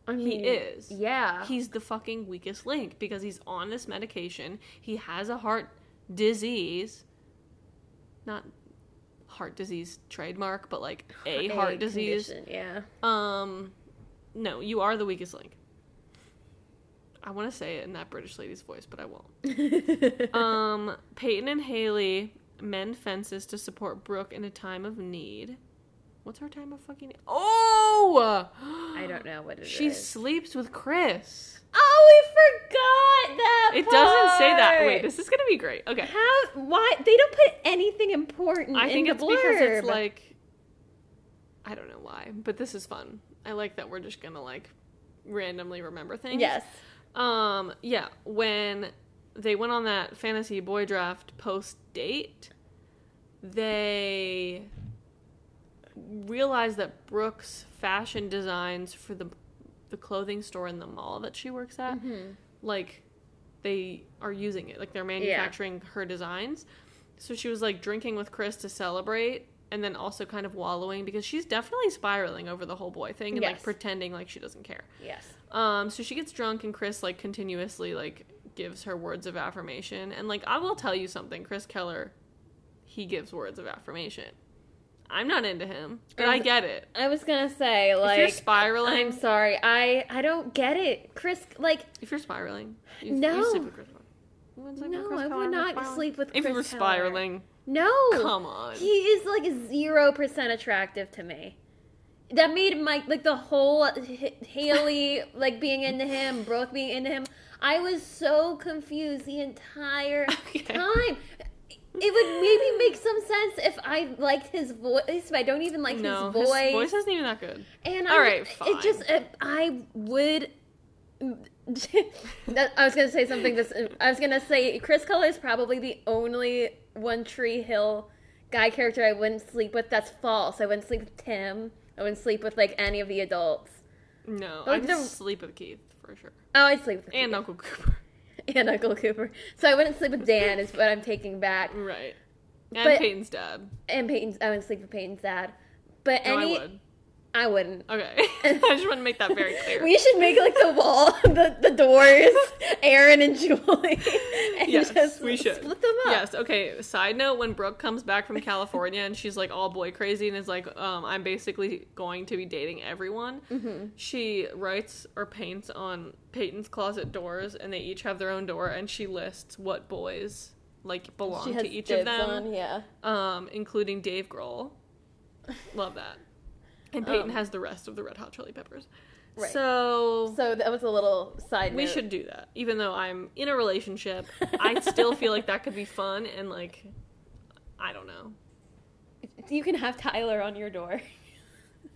I He is. yeah He's the fucking weakest link because he's on this medication. He has a heart disease. Not heart disease trademark, but like a heart disease. condition, yeah Um no, you are the weakest link. I want to say it in that British lady's voice, but I won't. Um Peyton and Haley mend fences to support Brooke in a time of need. What's her time of fucking? Oh! I don't know what it is. She sleeps with Chris. Oh, we forgot that. It doesn't say that. Wait, this is gonna be great. Okay. How? Why? They don't put anything important. I think in it's the because it's like I don't know why, but this is fun. I like that we're just gonna like randomly remember things. Yes. Um, yeah, when they went on that fantasy boy draft post date, they realized that Brooke's fashion designs for the the clothing store in the mall that she works at, Mhm. like they are using it, like they're manufacturing her designs. So she was like drinking with Chris to celebrate and then also kind of wallowing because she's definitely spiraling over the whole boy thing and like pretending like she doesn't care. Yes. Um, so she gets drunk and Chris like continuously like gives her words of affirmation. And like I will tell you something, Chris Keller, he gives words of affirmation. I'm not into him, but I Is- get it. I was gonna say like if you're spiraling, I'm sorry. I I don't get it. Chris like if you're spiraling, you, No. you sleep with Chris Keller. You wouldn't sleep with no, Chris I would not spiraling? sleep with Chris. If Chris you were Keller. spiraling, No. come on. He is like zero percent attractive to me. That made my like the whole H- Haley like being into him, Brooke being into him. I was so confused the entire Okay. time. It would maybe make some sense if I liked his voice, but I don't even like no, his voice. his voice isn't even that good. And All I, right, it just it, I would. I was gonna say something. This I was gonna say Chris Keller is probably the only One Tree Hill guy character I wouldn't sleep with. That's false. I wouldn't sleep with Tim. I wouldn't sleep with like any of the adults. No, But, I like, could the- sleep with Keith for sure. Oh, I'd sleep with And Dan. Uncle Cooper. and Uncle Cooper. So I wouldn't sleep with Dan. Is what I'm taking back. Right. And But- Peyton's dad. And Peyton's. I wouldn't sleep with Peyton's dad. But No, any, I would. I wouldn't. Okay. I just want to make that very clear. We should make like the wall, the, the doors, Erin and Julie, and Yes, just we should. split them up. Yes. Okay. Side note: When Brooke comes back from California and she's like all boy crazy and is like, um, "I'm basically going to be dating everyone," Mm-hmm. she writes or paints on Peyton's closet doors, and they each have their own door, and she lists what boys like belong to each of them, on, yeah. um, including Dave Grohl. Love that. And Peyton Um, has the rest of the Red Hot Chili Peppers. Right. So So that was a little side we note. should do that. Even though I'm in a relationship, I still feel like that could be fun and like I don't know. You can have Tyler on your door.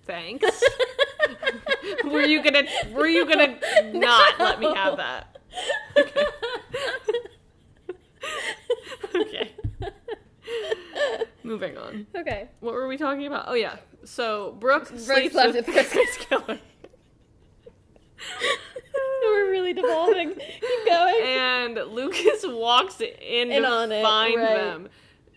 Thanks. were you gonna were you gonna not let me have that? Okay. okay. Moving on. Okay. What were we talking about? Oh yeah. So Brooke Brooke sleeps slept with with Chris. Chris We're really devolving. Keep going. and Lucas walks in In to on it, find right. them.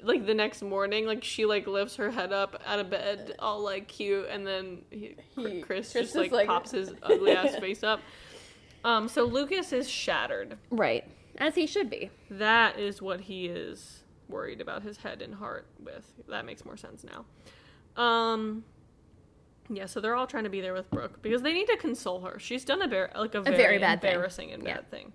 Like the next morning, like she like lifts her head up out of bed, all like cute, and then he, He- Chris, Chris just like, like- pops his ugly ass face up. Um, so Lucas is shattered. right. As he should be. That is what he is worried about his head and heart with. That makes more sense now. Um, yeah, so they're all trying to be there with Brooke because they need to console her. She's done a bar- like a very, very bad thing. embarrassing and Yeah. bad thing.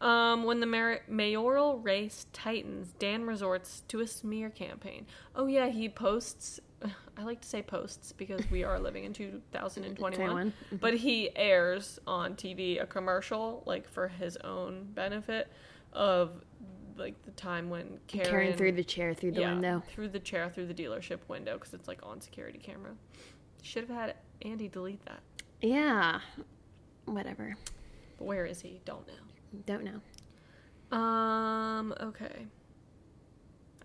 Um, when the mar- mayoral race tightens, Dan resorts to a smear campaign. Oh yeah, he posts. I like to say posts because we are living in 2021. But he airs on TV a commercial, like for his own benefit, of like the time when Karen Carrying through the chair through the yeah, window. through the chair through the dealership window because it's like on security camera. Should have had Andy delete that. Yeah. Whatever. But where is he? Don't know. Don't know. Um. Okay.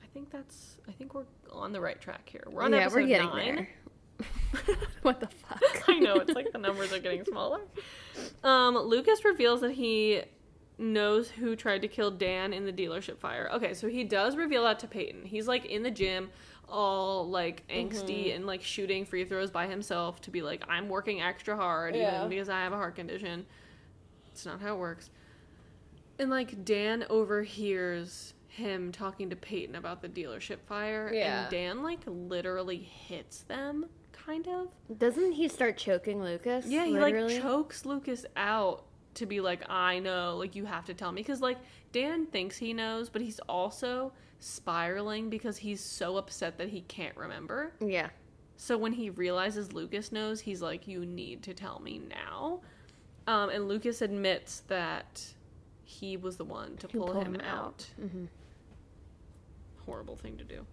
I think that's. I think we're on the right track here. We're on yeah, episode we're getting nine. there. what the fuck? I know it's like the numbers are getting smaller. Um, Lucas reveals that he knows who tried to kill Dan in the dealership fire. Okay, so he does reveal that to Peyton. He's like in the gym, all like angsty Mm-hmm. and like shooting free throws by himself to be like, I'm working extra hard Yeah. even because I have a heart condition. It's not how it works. And like Dan overhears him talking to Peyton about the dealership fire, Yeah. and Dan like literally hits them, kind of. Doesn't he start choking Lucas? Yeah, he literally? like chokes Lucas out to be like, I know, like you have to tell me. Because like Dan thinks he knows, but he's also spiraling because he's so upset that he can't remember. Yeah. So when he realizes Lucas knows, he's like, You need to tell me now. Um, and Lucas admits that he was the one to Who pull him, him out. out. Mhm. Horrible thing to do.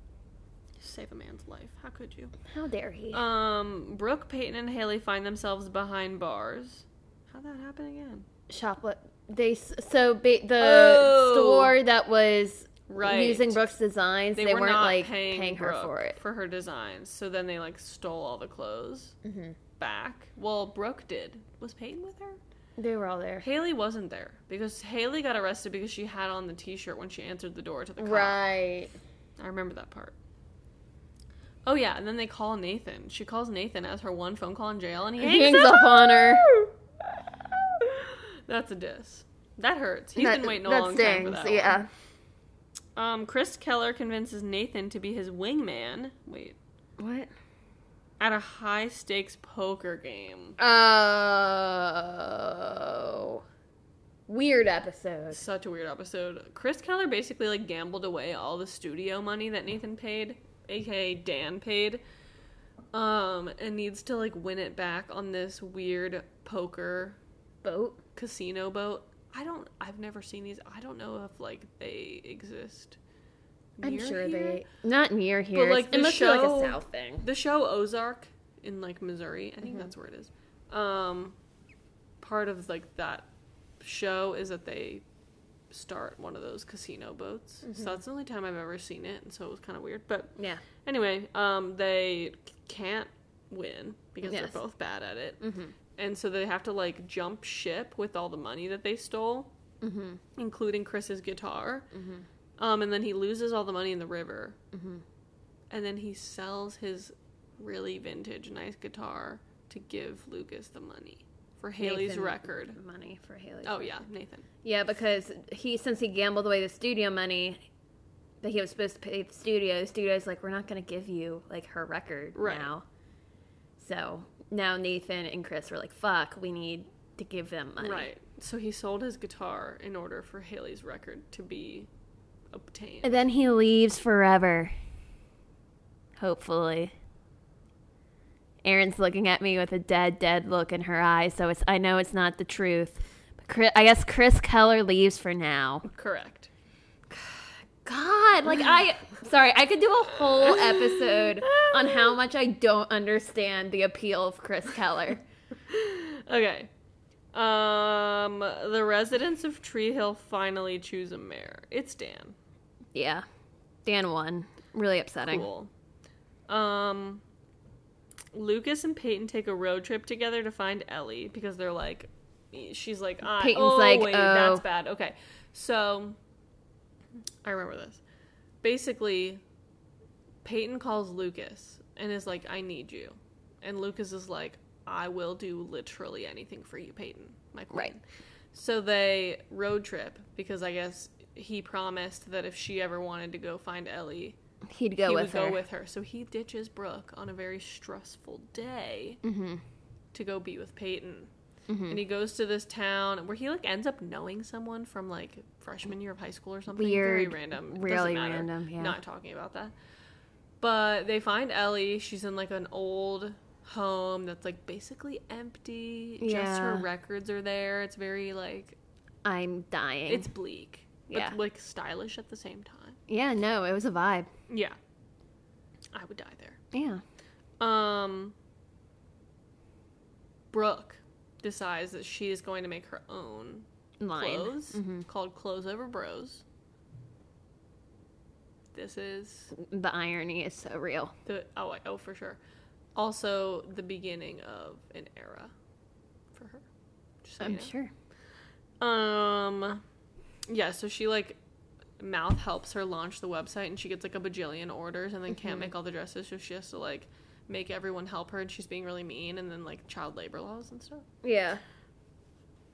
Save a man's life. How could you? How dare he? Um, Brooke, Peyton, and Haley find themselves behind bars. How'd that happen again? Shoplet. They so ba- the Oh. store that was Right. using Brooke's designs. They, were weren't not like paying, paying, her Brooke for it. for her designs. So then they like stole all the clothes hmm back. Well, Brooke did. Was Peyton with her? They were all there. Haley wasn't there because Haley got arrested because she had on the T-shirt when she answered the door to the cop. Right. I remember that part. Oh yeah, and then they call Nathan. She calls Nathan as her one phone call in jail, and he He hangs, hangs up on her. That's a diss. That hurts. He's That- been waiting a long time for stings, that. Yeah. One. Um, Chris Keller convinces Nathan to be his wingman. Wait, What? at a high stakes poker game. Oh. Weird episode. Such a weird episode. Chris Keller basically like gambled away all the studio money that Nathan paid, aka Dan paid. Um, and needs to like win it back on this weird poker Boat. casino boat. I don't I've never seen these. I don't know if like they exist. I'm sure here. they not near here. like, it the must be like show- a south thing. The show Ozark in like Missouri, I think Mhm. that's where it is. Um, part of like that show is that they start one of those casino boats. Mhm. So that's the only time I've ever seen it, and so it was kind of weird. But Yeah. anyway, um, they can't win because Yes. they're both bad at it. Mm-hmm. And so they have to like jump ship with all the money that they stole, Mm-hmm. including Chris's guitar. Um, and then he loses all the money in the river, Mhm. and then he sells his really vintage nice guitar to give Lucas the money for Haley's Nathan record. money for Haley. Oh yeah, Nathan. Yeah, because he since he gambled away the studio money that he was supposed to pay the studio, the studio's like, we're not gonna give you like her record Right. now. So now Nathan and Chris were like, fuck, we need to give them money. Right. So he sold his guitar in order for Haley's record to be obtained. And then he leaves forever. Hopefully. Erin's looking at me with a dead, dead look in her eyes, so it's I know it's not the truth. But Chris, I guess Chris Keller leaves for now. Correct. God, like I sorry, I could do a whole episode on how much I don't understand the appeal of Chris Keller. Okay. Um, the residents of Tree Hill finally choose a mayor. It's Dan. Yeah. Dan won. Really upsetting. Cool. Um, Lucas and Peyton take a road trip together to find Ellie because they're like, she's like, I, Peyton's oh, like, wait, oh. that's bad. Okay, so I remember this. Basically, Peyton calls Lucas and is like, I need you, and Lucas is like, I will do literally anything for you, Peyton, my queen. Right. So they road trip because I guess he promised that if she ever wanted to go find Ellie, He'd go he with would her. go with her. So he ditches Brooke on a very stressful day mm-hmm. to go be with Peyton. Mhm. And he goes to this town where he like ends up knowing someone from like freshman year of high school or something. Weird. Very random. It Really random, yeah. Not talking about that. But they find Ellie. She's in like an old home that's like basically empty. Just her records are there. It's very like I'm dying. it's bleak. But Yeah. like stylish at the same time. yeah, no, it was a vibe. Yeah. I would die there. Yeah. Um, Brooke decides that she is going to make her own Line. clothes Mhm. called Clothes Over Bros. This is The irony is so real. the oh oh for sure. Also the beginning of an era for her. So I'm know. sure. Um, yeah. So she like mouth helps her launch the website, and she gets like a bajillion orders, and then can't Mhm. make all the dresses, so she has to like make everyone help her, and she's being really mean, and then like child labor laws and stuff. Yeah.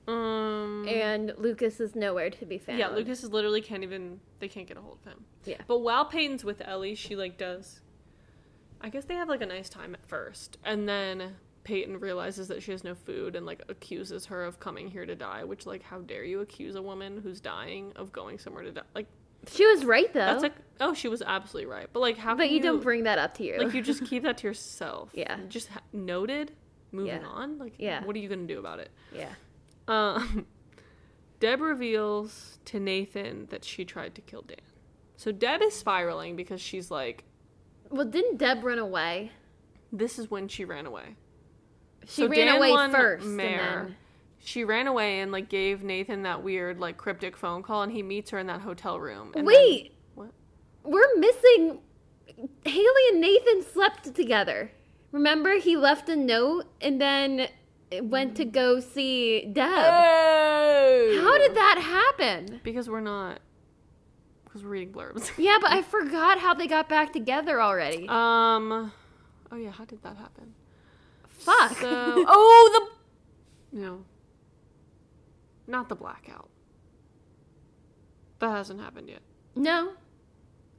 Um, And Lucas is nowhere to be found. yeah, Lucas is literally can't even they can't get a hold of him. Yeah. But while Peyton's with Ellie, she like does. I guess they have like a nice time at first, and then Peyton realizes that she has no food and like accuses her of coming here to die. Which like, how dare you accuse a woman who's dying of going somewhere to die? Like She was right though. that's like, oh, she was absolutely right. But like, how? but can you, don't bring that up to you. like you just keep that to yourself. Yeah. Just ha- noted. Moving Yeah. on. Like, Yeah. What are you gonna do about it? yeah. Um, Deb reveals to Nathan that she tried to kill Dan. So Deb is spiraling because she's like, Well, didn't Deb run away? this is when she ran away. She So ran Dan away first. And then, She ran away and like gave Nathan that weird like cryptic phone call, and he meets her in that hotel room. and then- Wait, what? we're missing. Haley and Nathan slept together. Remember, he left a note and then went to go see Deb. Oh! How did that happen? Because we're not. Because we're reading blurbs. Yeah, but I forgot how they got back together already. um. Oh yeah, how did that happen? Fuck. So, oh the. No. Not the blackout. That hasn't happened yet. no.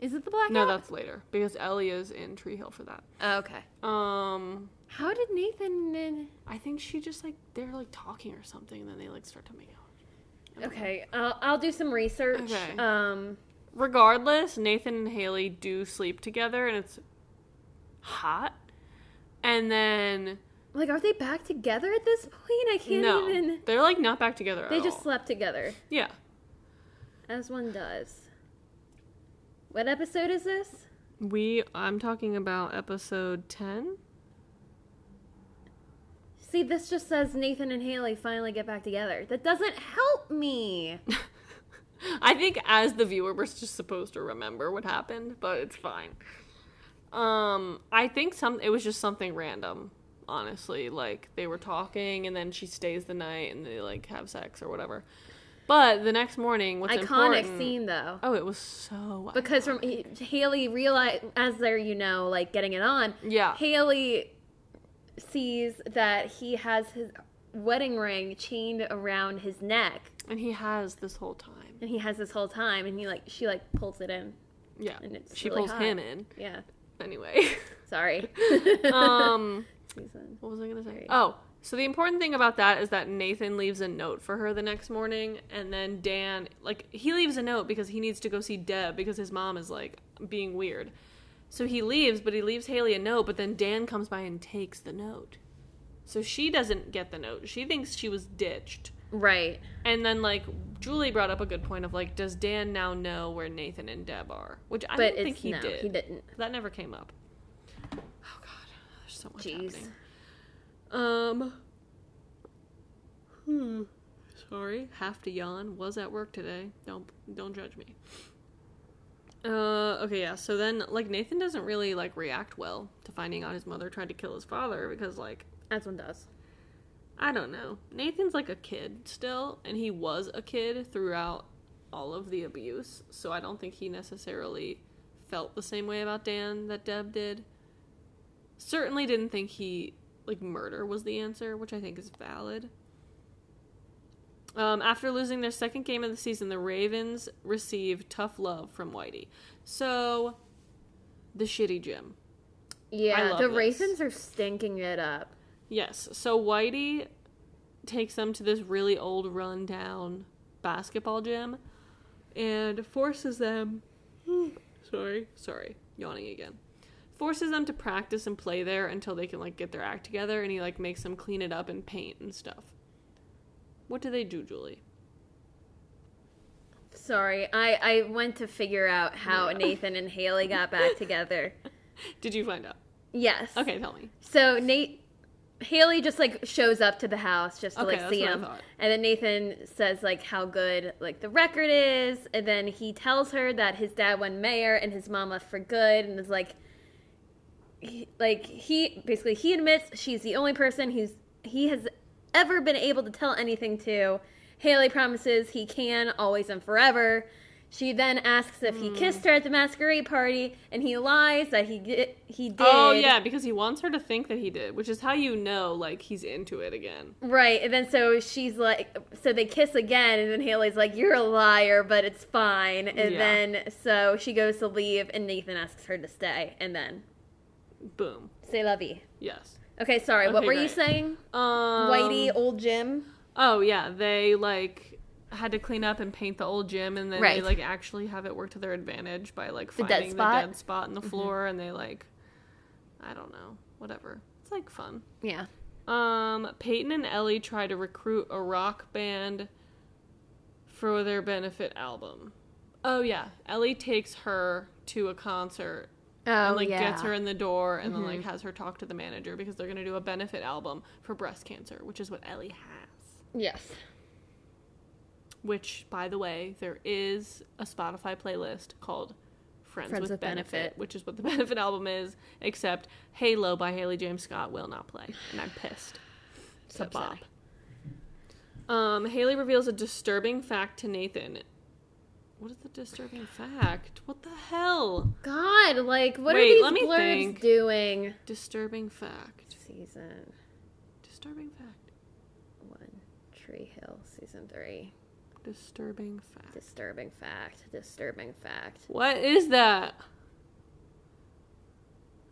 Is it the blackout? No, that's later because Ellie is in Tree Hill for that. Oh, okay. Um, How did Nathan and I think she just like they're like talking or something, and then they like start to make out. I don't know. Okay, I'll, I'll do some research. Okay. Um, Regardless, Nathan and Haley do sleep together, and it's hot. And then like, are they back together at this point? I can't no, even. they're like not back together. They at just all. slept together, yeah. as one does. What episode is this? We I'm talking about episode ten. See, this just says Nathan and Haley finally get back together. That doesn't help me. I think as the viewer we're just supposed to remember what happened, but it's fine. Um, I think some it was just something random. honestly. Like they were talking and then she stays the night and they like have sex or whatever. But the next morning, what's Iconic scene though. Oh, it was so Because from Haley realize as they're you know like getting it on, yeah, Haley sees that he has his wedding ring chained around his neck, and he has this whole time. and he has this whole time, and he like she like pulls it in, Yeah, and it's she really pulls hot. him in Yeah, anyway. sorry. um, Season. what was I gonna say? Sorry. Oh, so the important thing about that is that Nathan leaves a note for her the next morning, and then Dan, like, he leaves a note because he needs to go see Deb because his mom is like being weird. So he leaves, but he leaves Haley a note, but then Dan comes by and takes the note. So she doesn't get the note. She thinks she was ditched. Right. And then, like, Julie brought up a good point of, like, does Dan now know where Nathan and Deb are? Which I but don't think he no, did. he didn't. That never came up. Oh, God. There's so much Jeez. happening. Um. Hmm. Sorry, have to yawn. Was at work today. Don't don't judge me. Uh. Okay. Yeah. So then, like, Nathan doesn't really like react well to finding out his mother tried to kill his father because, like, As one does. I don't know. Nathan's like a kid still, and he was a kid throughout all of the abuse. So I don't think he necessarily felt the same way about Dan that Deb did. Certainly didn't think he like murder was the answer, which I think is valid. Um, after losing their second game of the season, the Ravens received tough love from Whitey. So, the shitty gym. Yeah, the this. Ravens are stinking it up. Yes. So Whitey takes them to this really old rundown basketball gym and forces them sorry, sorry, yawning again. Forces them to practice and play there until they can like get their act together and he like makes them clean it up and paint and stuff. What do they do, Julie? Sorry, I I went to figure out how Yeah. Nathan and Haley got back together. Did you find out? Yes. Okay, tell me. So Nate, Haley just like shows up to the house just to Okay, like see him, and then Nathan says like how good like the record is, and then he tells her that his dad won mayor and his mom left for good, and is like, he, like he basically he admits she's the only person who's he has ever been able to tell anything to. Haley promises he can always and forever. She then asks if Hmm. he kissed her at the masquerade party, and he lies that he di- he did. Oh yeah, because he wants her to think that he did, which is how you know like he's into it again. Right, and then so she's like, so they kiss again, and then Haley's like, "You're a liar, but it's fine." And Yeah. then so she goes to leave, and Nathan asks her to stay, and then Boom. say la vie. Yes. Okay, sorry, what Okay, were you saying? Um, Whitey, old Jim. Oh yeah, they like had to clean up and paint the old gym, and then they like actually have it work to their advantage by like The dead finding the spot? Mm-hmm. dead spot in the floor, and they like, I don't know, whatever. It's like fun. Yeah. Um, Peyton and Ellie try to recruit a rock band for their benefit album. Oh yeah, Ellie takes her to a concert Oh and like yeah. gets her in the door and then Mhm. like has her talk to the manager because they're gonna do a benefit album for breast cancer, which is what Ellie has. Yes. Which, by the way, there is a Spotify playlist called Friends, Friends with, with Benefit, Benefit. which is what the benefit album is, except Halo by Haley James Scott will not play. And I'm pissed. So Bob. Um, Haley reveals a disturbing fact to Nathan. What is the disturbing fact? What the hell? God, like, what Wait, are these blurbs think. doing? Disturbing fact. Season Disturbing fact. one, Tree Hill, season three. Disturbing fact. Disturbing fact. Disturbing fact. What is that?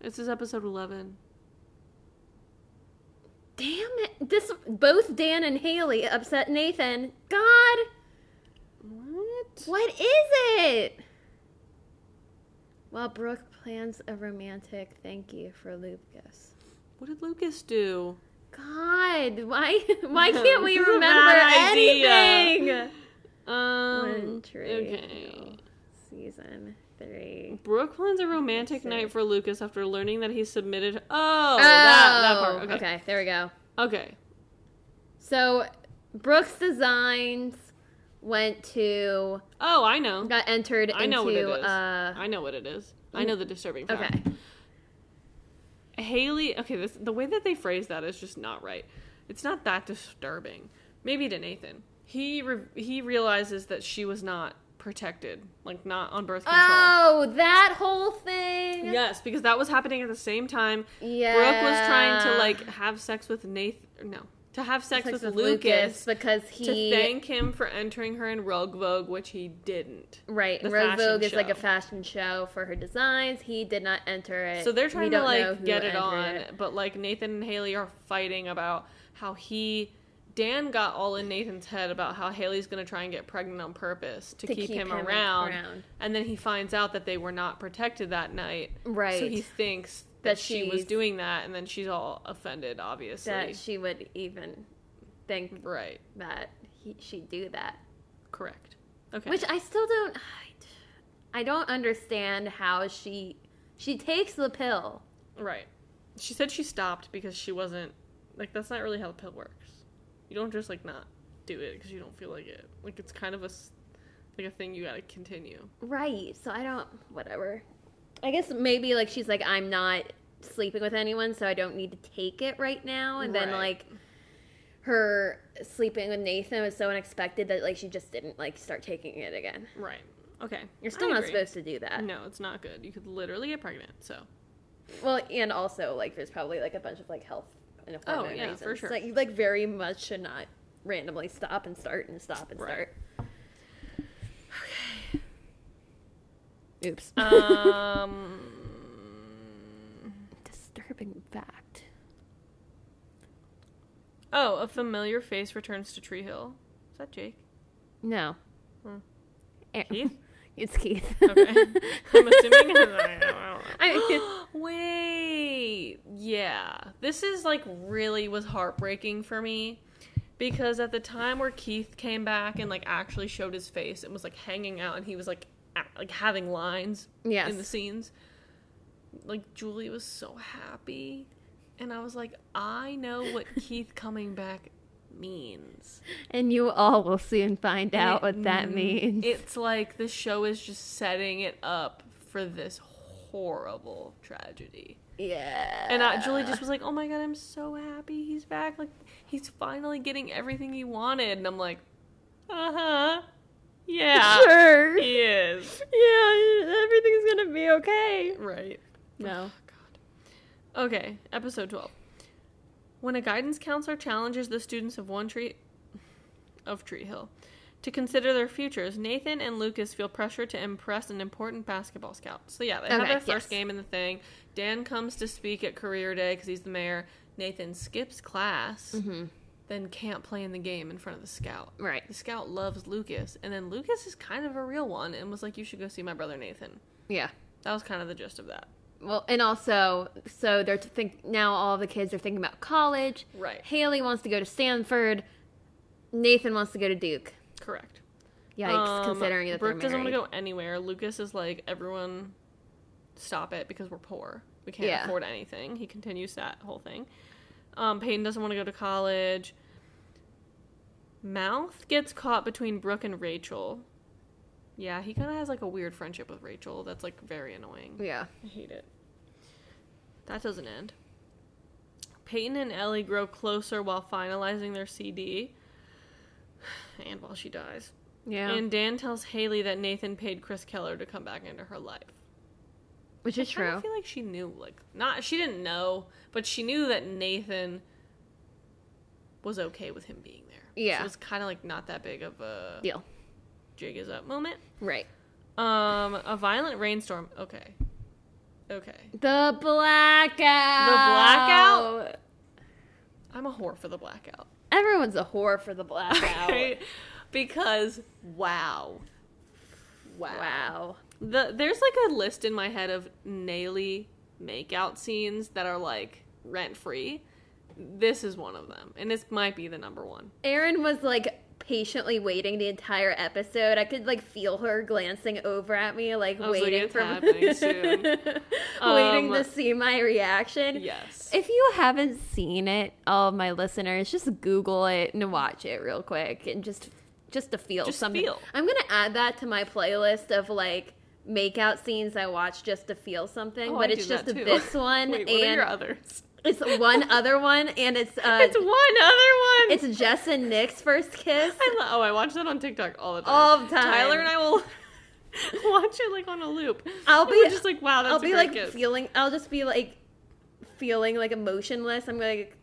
This is episode 11. Damn it! This both Dan and Haley upset Nathan. God, What? is it? While Brooke plans a romantic thank you for Lucas. What did Lucas do? God, why why can't we This is a remember anything? Um. Okay. Season three. Brooke plans a romantic night for Lucas after learning that he submitted. Oh, that, that part. Okay. okay, there we go. Okay. So Brooke's Designs went to Oh, I know. got entered I into know what it is. uh I know what it is. I know the disturbing fact. okay. Haley, okay, this, the way that they phrase that is just not right. It's not that disturbing. Maybe to Nathan. He re- he realizes that she was not protected, like not on birth control. Oh, that whole thing. Yes, because that was happening at the same time. Yeah. Brooke was trying to like have sex with Nathan. No, to have sex, Sex with, Lucas, because he to thank him for entering her in Rogue Vogue, which he didn't. right. the Rogue Vogue is like a fashion show for her designs. He did not enter it. So they're We trying to like get it on, it. but like Nathan and Haley are fighting about how he Dan got all in Nathan's head about how Haley's going to try and get pregnant on purpose to, To keep, keep him, him around. around. And then he finds out that they were not protected that night. Right. So he thinks that, she was doing that and then she's all offended obviously. that she would even think right. that he, she'd do that. Correct. Okay. Which I still don't. I don't understand how she she takes the pill. Right. She said she stopped because she wasn't like that's not really how the pill works. You don't just like not do it because you don't feel like it. Like it's kind of a like a thing you got to continue. Right. So I don't. Whatever. I guess maybe like she's like I'm not sleeping with anyone, so I don't need to take it right now. And then like her sleeping with Nathan was so unexpected that like she just didn't like start taking it again. Right. Okay. You're still I not agree. supposed to do that. No, it's not good. You could literally get pregnant. So Well, and also like there's probably like a bunch of like health and Oh, yeah, reasons. for sure. Like you like very much should not randomly stop and start and stop and Right. start. Oops. um. Disturbing fact. oh, a familiar face returns to Tree Hill. Is that Jake? No. Hmm. Keith? It's Keith. Okay. I'm assuming. I don't know. I- Wait. Yeah. This is like really was heartbreaking for me because at the time where Keith came back and like actually showed his face and was like hanging out and he was like like having lines yes. in the scenes like Julie was so happy and I was like I know what Keith coming back means. and you all will soon find And out it- what that means. It's like the show is just setting it up for this horrible tragedy. yeah. And uh, Julie just was like, "Oh my god, I'm so happy he's back! Like he's finally getting everything he wanted." And I'm like, "Uh huh, yeah, sure. he is." Yeah, everything's gonna be okay. Right. No. Oh, God. Okay, episode twelve. When a guidance counselor challenges the students of one tree of Tree Hill to consider their futures, Nathan and Lucas feel pressure to impress an important basketball scout. So yeah, they have their first yes. game in the thing. Dan comes to speak at career day because he's the mayor. Nathan skips class, Mm-hmm. Then can't play in the game in front of the scout. Right. The scout loves Lucas, and then Lucas is kind of a real one and was like, "You should go see my brother Nathan." Yeah. That was kind of the gist of that. Well, and also, so they're to think now. All the kids are thinking about college. Right. Haley wants to go to Stanford. Nathan wants to go to Duke. Correct. Yikes! Um, considering that Brooke doesn't want to go anywhere. Lucas is like, everyone, stop it because we're poor. We can't Yeah. afford anything. He continues that whole thing. Um, Peyton doesn't want to go to college. Mouth gets caught between Brooke and Rachel. Yeah, he kind of has like a weird friendship with Rachel. That's like very annoying. Yeah. I hate it. That doesn't end. Peyton and Ellie grow closer while finalizing their CD. And while she dies. Yeah. And Dan tells Haley that Nathan paid Chris Keller to come back into her life. Which is I true. I feel like she knew, like, not, she didn't know, but she knew that Nathan was okay with him being there. Yeah. So it was kind of like not that big of a Deal. jig is up moment. Right. Um, a violent rainstorm. Okay. Okay. The blackout. The blackout? I'm a whore for the blackout. Everyone's a whore for the blackout. Because, wow. Wow. Wow. The there's like a list in my head of Naley makeout scenes that are like rent free. This is one of them, and this might be the number one. Erin was like patiently waiting the entire episode. I could like feel her glancing over at me, like I was like, waiting "It's for happening soon." waiting Um, to see my reaction. Yes. If you haven't seen it, all of my listeners, just Google it and watch it real quick, and just just to feel Just something. feel. I'm gonna add that to my playlist of like makeout scenes I watch just to feel something, Oh, but I it's just this one Wait, and others? it's one other one and it's uh it's one other one. it's Jess and Nick's first kiss. I lo- oh, I watch that on TikTok all the time. All the time. Tyler and I will watch it like on a loop. I'll be just like, wow, that's I'll be like kiss. feeling I'll just be like feeling like emotionless. I'm like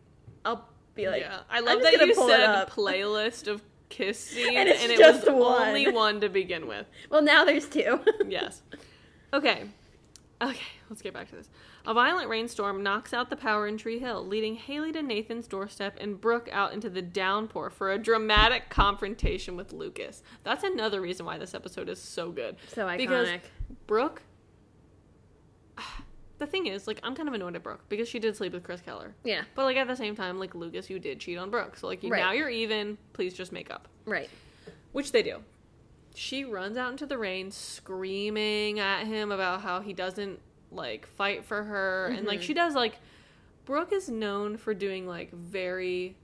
I'll be like yeah, I love that you said playlist of kiss scenes, And it's it was one. only one to begin with. Well, now there's two. Yes. Okay. Okay, let's get back to this. A violent rainstorm knocks out the power in Tree Hill, leading Haley to Nathan's doorstep and Brooke out into the downpour for a dramatic confrontation with Lucas. That's another reason why this episode is so good. so iconic. Because Brooke. The thing is, like, I'm kind of annoyed at Brooke because she did sleep with Chris Keller. yeah. But, like, at the same time, like, Lucas, you did cheat on Brooke. So, like, you, Right. now you're even. Please just make up. Right. Which they do. She runs out into the rain screaming at him about how he doesn't like fight for her and like she mm-hmm. does like Brooke is known for doing like very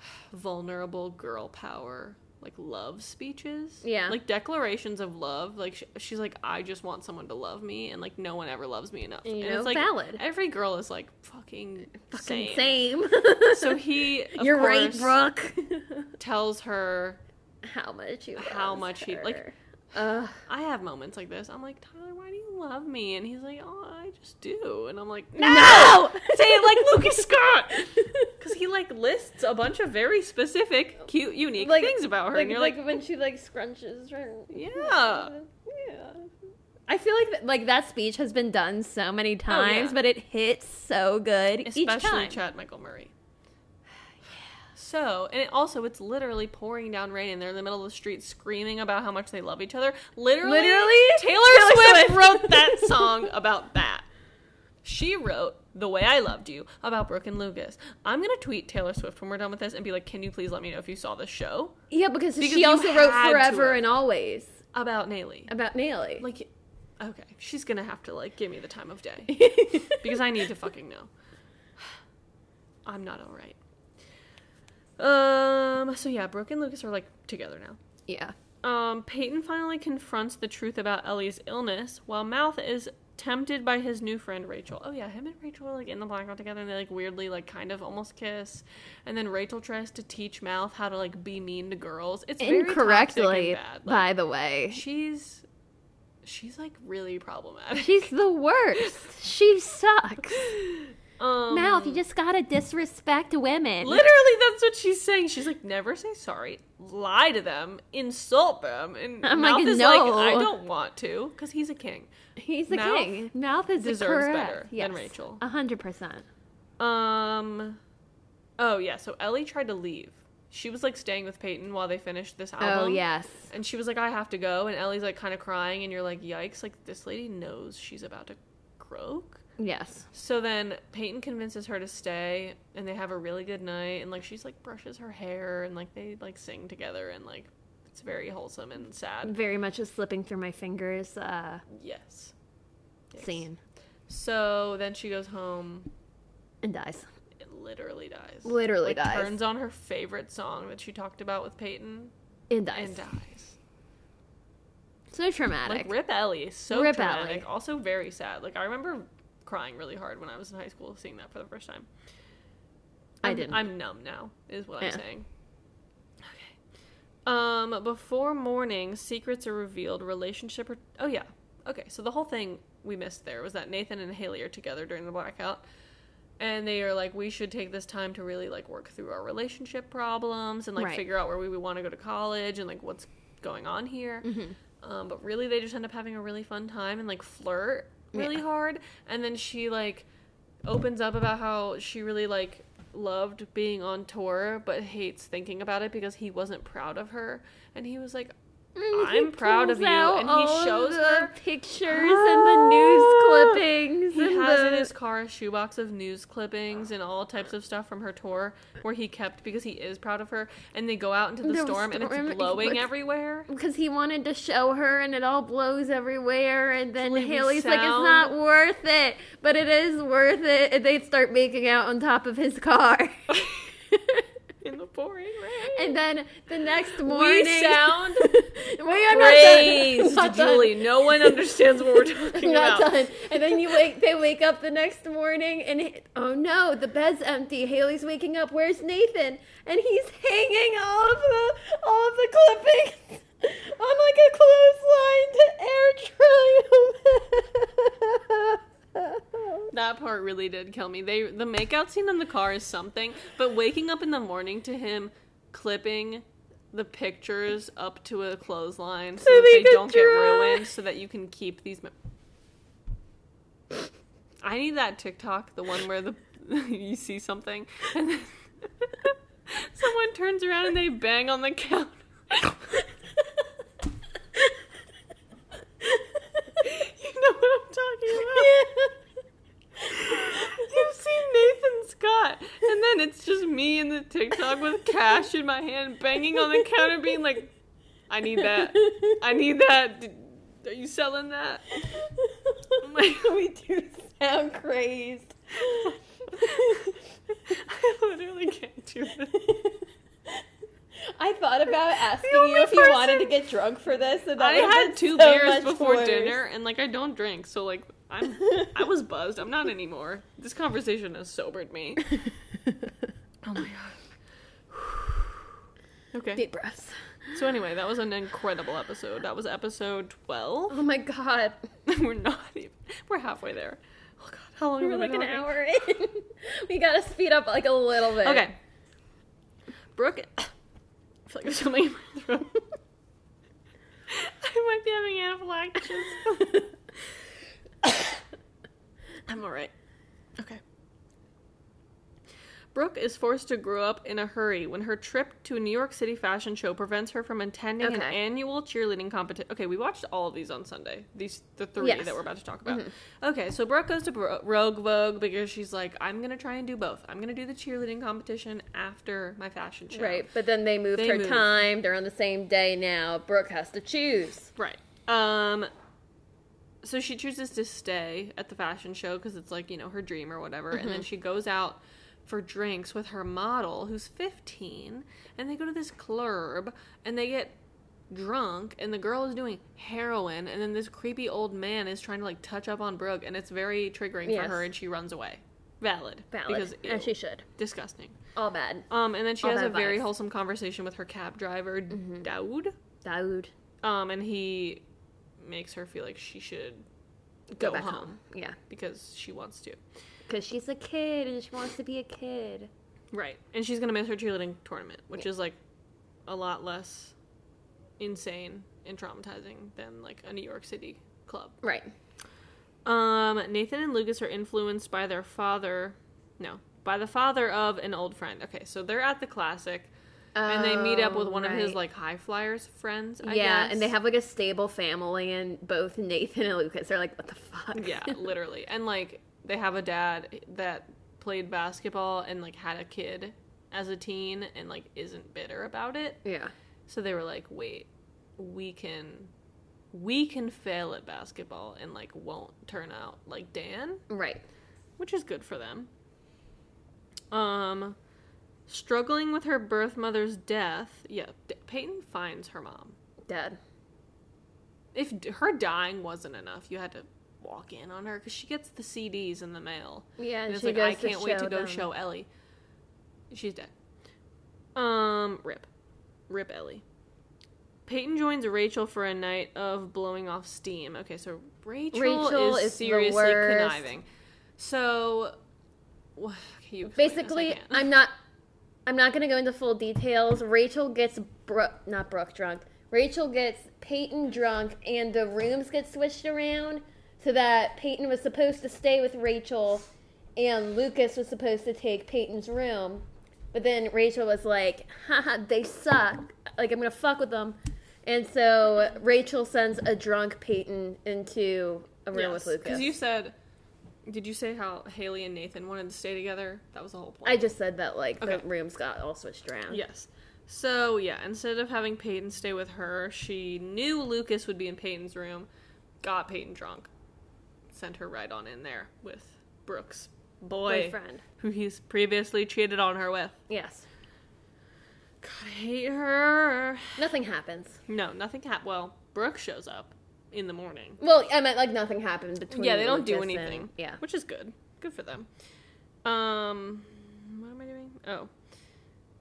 vulnerable girl power like love speeches. Yeah. Like declarations of love. Like sh- she's like I just want someone to love me and like no one ever loves me enough. You and know, it's like valid. every girl is like fucking, Fucking same. same. So he of You're right, Brooke. tells her how much you How much he- like- Ugh. I have moments like this. I'm like, Tyler, why you love me? And he's like, oh, I just do. And I'm like, no! No! Say it like Lucas Scott! Because he, like, lists a bunch of very specific, cute, unique Like- things about her. like, and you're like like, when she like scrunches her. Yeah. Yeah. I feel like th- like that speech has been done so many times, Oh, yeah. but it hits so good each especially. Chad Michael Murray. So, and it also, it's literally pouring down rain, and they're in the middle of the street screaming about how much they love each other. Literally, Literally? Taylor, Taylor Swift, Swift. wrote that song about that. She wrote "The Way I Loved You" about Brooke and Lucas. I'm gonna tweet Taylor Swift when we're done with this and be like, "Can you please let me know if you saw this show yeah, because, Because she also wrote forever and always about Naley?" about Naley. Like, okay, she's gonna have to like give me the time of day because I need to fucking know. I'm not all right. Um. So yeah, Brooke and Lucas are like together now. yeah. Um. Peyton finally confronts the truth about Ellie's illness, while Mouth is tempted by his new friend Rachel. Oh yeah, him and Rachel are like in the blackout together, and they like weirdly like kind of almost kiss. And then Rachel tries to teach Mouth how to like be mean to girls. It's very toxic and Incorrectly, bad. Like, by the way. she's she's like really problematic. She's the worst. she sucks. um, Mouth, you just gotta disrespect women. Literally, that's what she's saying. She's like, never say sorry, lie to them, insult them, and I'm Mouth like, is no. like, I don't want to, because he's a king. He's the Mouth king. Mouth is deserves correct. better than. Rachel. A hundred percent. Um, oh yeah, so Ellie tried to leave. She was like staying with Peyton while they finished this album. Oh yes. And she was like, I have to go. And Ellie's like kind of crying, and you're like, yikes! Like this lady knows she's about to croak. Yes. So then Peyton convinces her to stay and they have a really good night and like she's like brushes her hair and like they like sing together and like it's very wholesome and sad. Very much a slipping through my fingers uh, Yes. Yes. scene. So then she goes home, And dies. it literally dies. Literally like, dies. Turns on her favorite song that she talked about with Peyton And dies. and dies. So traumatic. Like Rip Ellie, so Rip dramatic, Ellie. also very sad. Like I remember crying really hard when I was in high school seeing that for the first time. I I'm- didn't. I'm numb now, is what I'm saying. Okay. Um, before morning, secrets are revealed. Relationship. Oh yeah. Okay. So the whole thing we missed there was that Nathan and Haley are together during the blackout, and they are like, we should take this time to really like work through our relationship problems and like Right. figure out where we would want to go to college and like what's going on here. Mhm. Um, but really, they just end up having a really fun time and like flirt really Yeah. hard. And then she like opens up about how she really like loved being on tour, but hates thinking about it because he wasn't proud of her. And he was like, Mm, and I'm proud of you, and he shows the her- pictures and the news clippings. he has the... in his car a shoebox of news clippings and all types of stuff from her tour where he kept because he is proud of her. And they go out into the, The storm, and it's blowing everywhere. because he wanted to show her and it all blows everywhere and then the Haley's like it's not worth it but it is worth it and they start making out on top of his car in the pouring rain. And then the next morning, we sound we are praised, not done. Julie. No one understands what we're talking I'm not about. done. And then you wake. They wake up the next morning, and oh no, the bed's empty. Haley's waking up. Where's Nathan? And he's hanging all of the all of the clippings on like a clothesline to air dry them. That part really did kill me. They the makeout scene in the car is something, but waking up in the morning to him clipping the pictures up to a clothesline so, So that they they don't get ruined, so that you can keep these. Me- I need that TikTok, the one where the you see something and then someone turns around and they bang on the counter. you know what I'm talking about? You've seen Nathan Scott, and then it's just me in the TikTok with cash in my hand, banging on the counter, being like, "I need that. I need that. Are you selling that?" I'm like, we do sound crazed. I literally can't do this. I thought about asking you if you wanted to get drunk for this. And I had two so beers before worse. dinner, and like I don't drink, so like I'm I was buzzed. I'm not anymore. This conversation has sobered me. Oh my god. Okay. Deep breaths. So anyway, that was an incredible episode. That was episode twelve. Oh my god. we're not even. We're halfway there. Oh god, how long? We're have we like an hour in. we gotta speed up like a little bit. Okay. Brooke, feel like there's something in my throat. I might be having anaphylaxis. I'm alright. Okay. Brooke is forced to grow up in a hurry when her trip to a New York City fashion show prevents her from attending an annual cheerleading competition. Okay, we watched all of these on Sunday. These the three Yes. that we're about to talk about. Okay, so Brooke goes to Bro- Rogue Vogue because she's like, I'm gonna try and do both. I'm gonna do the cheerleading competition after my fashion show. Right, but then they moved They her moved. time. They're on the same day now. Brooke has to choose. Right. Um. So she chooses to stay at the fashion show because it's like you know her dream or whatever, and then she goes out for drinks with her model who's 15, and they go to this club and they get drunk, and the girl is doing heroin, and then this creepy old man is trying to like touch up on Brooke, and it's very triggering Yes. for her, and she runs away. Valid. Valid. Because and she should. disgusting. All bad. Um, and then she All has a very vibes. wholesome conversation with her cab driver, Daoud. Daoud. Um, and he makes her feel like she should Go, go, back home, home. Yeah. because she wants to. Because she's a kid and she wants to be a kid. Right. And she's gonna miss her cheerleading tournament, which is like a lot less insane and traumatizing than like a New York City club. Right. Um, Nathan and Lucas are influenced by their father. No, by the father of an old friend. Okay, so they're at the classic. and they meet up with Oh, one of his like high flyers friends. I yeah, guess. and they have like a stable family, and both Nathan and Lucas are like, what the fuck? Yeah, literally. And like they have a dad that played basketball and like had a kid as a teen and like isn't bitter about it. yeah. So they were like, "Wait, we can we can fail at basketball and like won't turn out like Dan." Right. Which is good for them. Um struggling with her birth mother's death. Yeah, D- Peyton finds her mom. Dead. If d- her dying wasn't enough, you had to walk in on her because she gets the CDs in the mail. Yeah, And and it's like, I can't wait to go them. show Ellie. She's dead. Um, rip. Rip Ellie. Peyton joins Rachel for a night of blowing off steam. Okay, so Rachel, Rachel is, is seriously conniving. So, you explain this? I Basically. I'm not. I'm not gonna go into full details. Rachel gets Brooke, not Brooke, drunk. Rachel gets Peyton drunk, and the rooms get switched around so that Peyton was supposed to stay with Rachel, and Lucas was supposed to take Peyton's room. But then Rachel was like, haha, they suck. Like, I'm gonna fuck with them. And so Rachel sends a drunk Peyton into a room with Lucas. Because you said, did you say how Haley and Nathan wanted to stay together? That was the whole point. I just said that, like, Okay. the rooms got all switched around. Yes. So yeah, instead of having Peyton stay with her, she knew Lucas would be in Peyton's room, got Peyton drunk, sent her right on in there with Brooks boy, Boyfriend. who he's previously cheated on her with. Yes. God, I hate her. Nothing happens. No, nothing happened. Well, Brooke shows up in the morning. Well, I meant like nothing happened between. yeah, they don't do anything. and- yeah. which is good. Good for them. Um, what am I doing? Oh,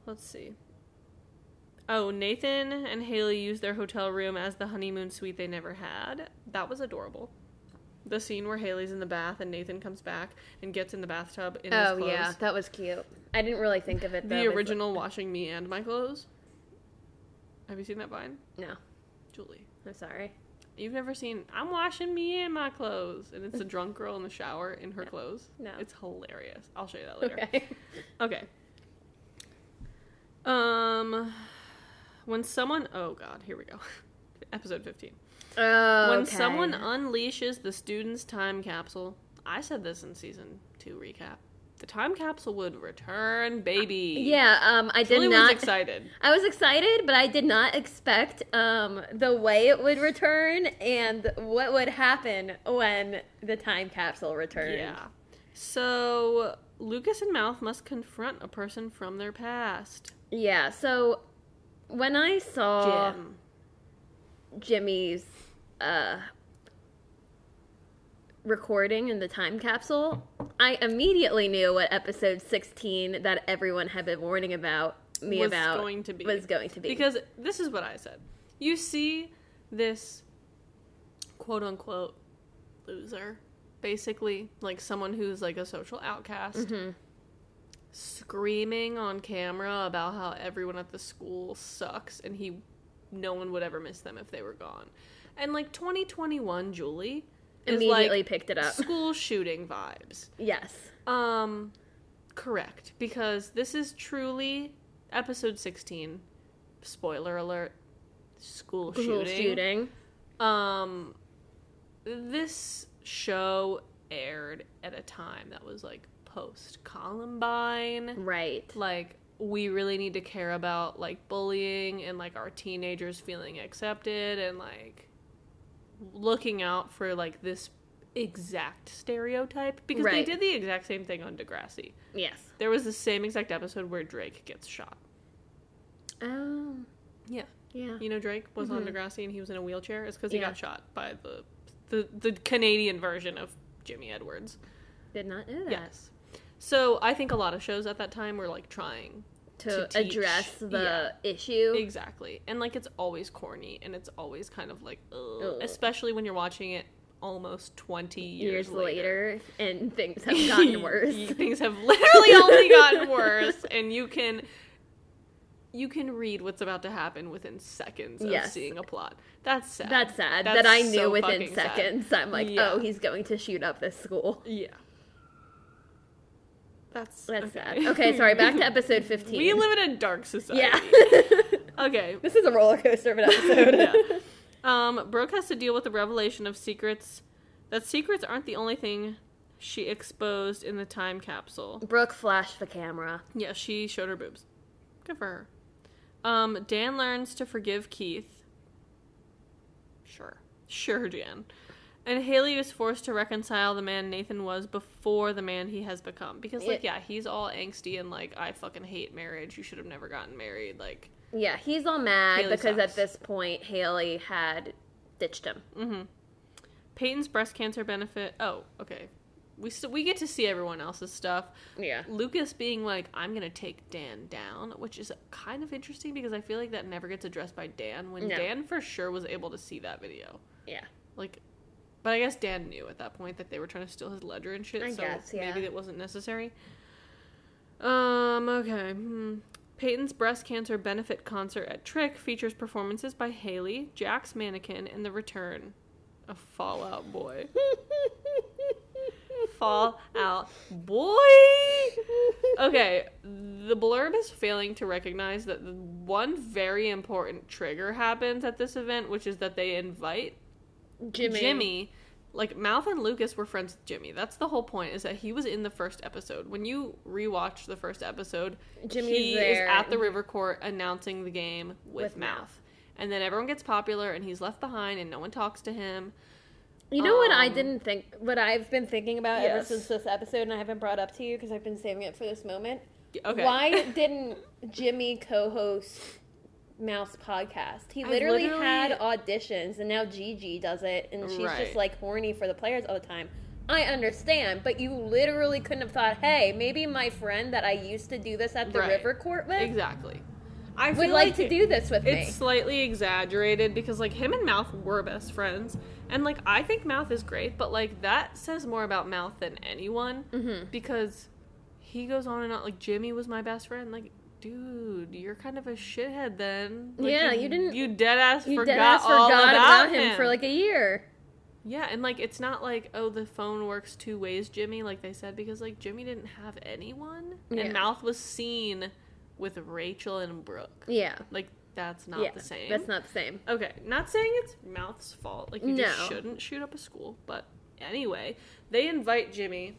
let's see. Oh, Nathan and Haley used their hotel room as the honeymoon suite they never had. That was adorable. The scene where Haley's in the bath and Nathan comes back and gets in the bathtub in his clothes. Oh clothes. yeah, that was cute. I didn't really think of it. though, The original washing me and my clothes. Have you seen that vine? No, Julie. I'm sorry. You've never seen I'm washing me and my clothes and it's a drunk girl in the shower in her clothes. No. It's hilarious. I'll show you that later. Okay. Okay. Um when someone oh god, here we go. Episode 15. Oh, When okay. someone unleashes the student's time capsule, I said this in season 2 recap. The time capsule would return, baby. Yeah, um, I did Julie not. was excited. I was excited, but I did not expect um, the way it would return and what would happen when the time capsule returned. Yeah. So Lucas and Mouth must confront a person from their past. Yeah. So when I saw Jim. Jimmy's uh, recording in the time capsule, I immediately knew what episode 16 that everyone had been warning about me Was about going to be. was going to be. Because this is what I said. You see this quote unquote loser, basically, like someone who's like a social outcast, Mhm. screaming on camera about how everyone at the school sucks and he no one would ever miss them if they were gone. And like 2021 Julie immediately like picked it up. school shooting vibes. Yes. Um, correct. Because this is truly episode 16. Spoiler alert. School School shooting. shooting. Um, this show aired at a time that was like post Columbine. Right. Like, we really need to care about like bullying and like our teenagers feeling accepted and like looking out for like this exact stereotype because they did the exact same thing on Degrassi. Yes. There was the same exact episode where Drake gets shot. Oh. Yeah. Yeah. You know Drake was on Mhm. Degrassi and he was in a wheelchair. It's because he Yeah. got shot by the, the the Canadian version of Jimmy Edwards. Did not know that. Yes. So I think a lot of shows at that time were like trying To, To address the Yeah. issue. Exactly. And like it's always corny and it's always kind of like ugh, Ugh. especially when you're watching it almost 20 years, years later, and things have gotten worse. Things have literally only gotten worse and you can you can read what's about to happen within seconds of Yes. seeing a plot. That's sad. That's sad. That's that I knew so within fucking sad. seconds. I'm like, oh, Yeah. oh, he's going to shoot up this school. Yeah. That's That's okay. sad. Okay, sorry. Back to episode 15. We live in a dark society. yeah. Okay. this is a roller coaster of an episode. Yeah. Um, Brooke has to deal with the revelation of secrets. That secrets aren't the only thing she exposed in the time capsule. Brooke flashed the camera. Yeah, she showed her boobs. Good for her. Um, Dan learns to forgive Keith. Sure. Sure, Dan. And Haley was forced to reconcile the man Nathan was before the man he has become. Because, like, It- yeah, he's all angsty and, like, I fucking hate marriage. You should have never gotten married. Like, Yeah, he's all mad Haley because sucks. at this point Haley had ditched him. mm-hmm. Peyton's breast cancer benefit. Oh, okay. We st- we get to see everyone else's stuff. Yeah. Lucas being like, I'm gonna take Dan down, which is kind of interesting because I feel like that never gets addressed by Dan. When No. Dan for sure was able to see that video, Yeah. like, but I guess Dan knew at that point that they were trying to steal his ledger and shit. I so guess, yeah. maybe that wasn't necessary. Um. Okay. Hmm. Peyton's breast cancer benefit concert at Trick features performances by Haley, Jack's mannequin, and the return of Fallout Boy. Fall Out Boy. Okay, the blurb is failing to recognize that one very important trigger happens at this event, which is that they invite Jimmy. Jimmy. Like Mouth and Lucas were friends with Jimmy. That's the whole point. Is that he was in the first episode. When you rewatch the first episode, Jimmy he is at the river court announcing the game with, With Mouth. Mouth. and then everyone gets popular, and he's left behind, and no one talks to him. You know what I Um, didn't think, what I've been thinking about ever since this episode, and I haven't brought up to you because I've been saving it for this moment. Okay. Why didn't Jimmy co-host Mouth's podcast? He literally, literally- had auditions, and now Gigi does it, and she's Right. just like horny for the players all the time. I understand, but you literally couldn't have thought, "Hey, maybe my friend that I used to do this at the Right. river court with Exactly. I would feel like, to do this with me." It's slightly exaggerated because like him and Mouth were best friends, and like I think Mouth is great, but like that says more about Mouth than anyone Mhm. because he goes on and on. Like Jimmy was my best friend. Like, dude, you're kind of a shithead then. Like, Yeah, you didn't- You dead ass You forgot deadass all forgot about, about him for like a year. Yeah, and like it's not like oh the phone works two ways, Jimmy, like they said, because like Jimmy didn't have anyone, Yeah. and Mouth was seen with Rachel and Brooke. Yeah, Like that's not yeah, the same. That's not the same. Okay, not saying it's Mouth's fault. Like you just shouldn't shoot up a school. But anyway, they invite Jimmy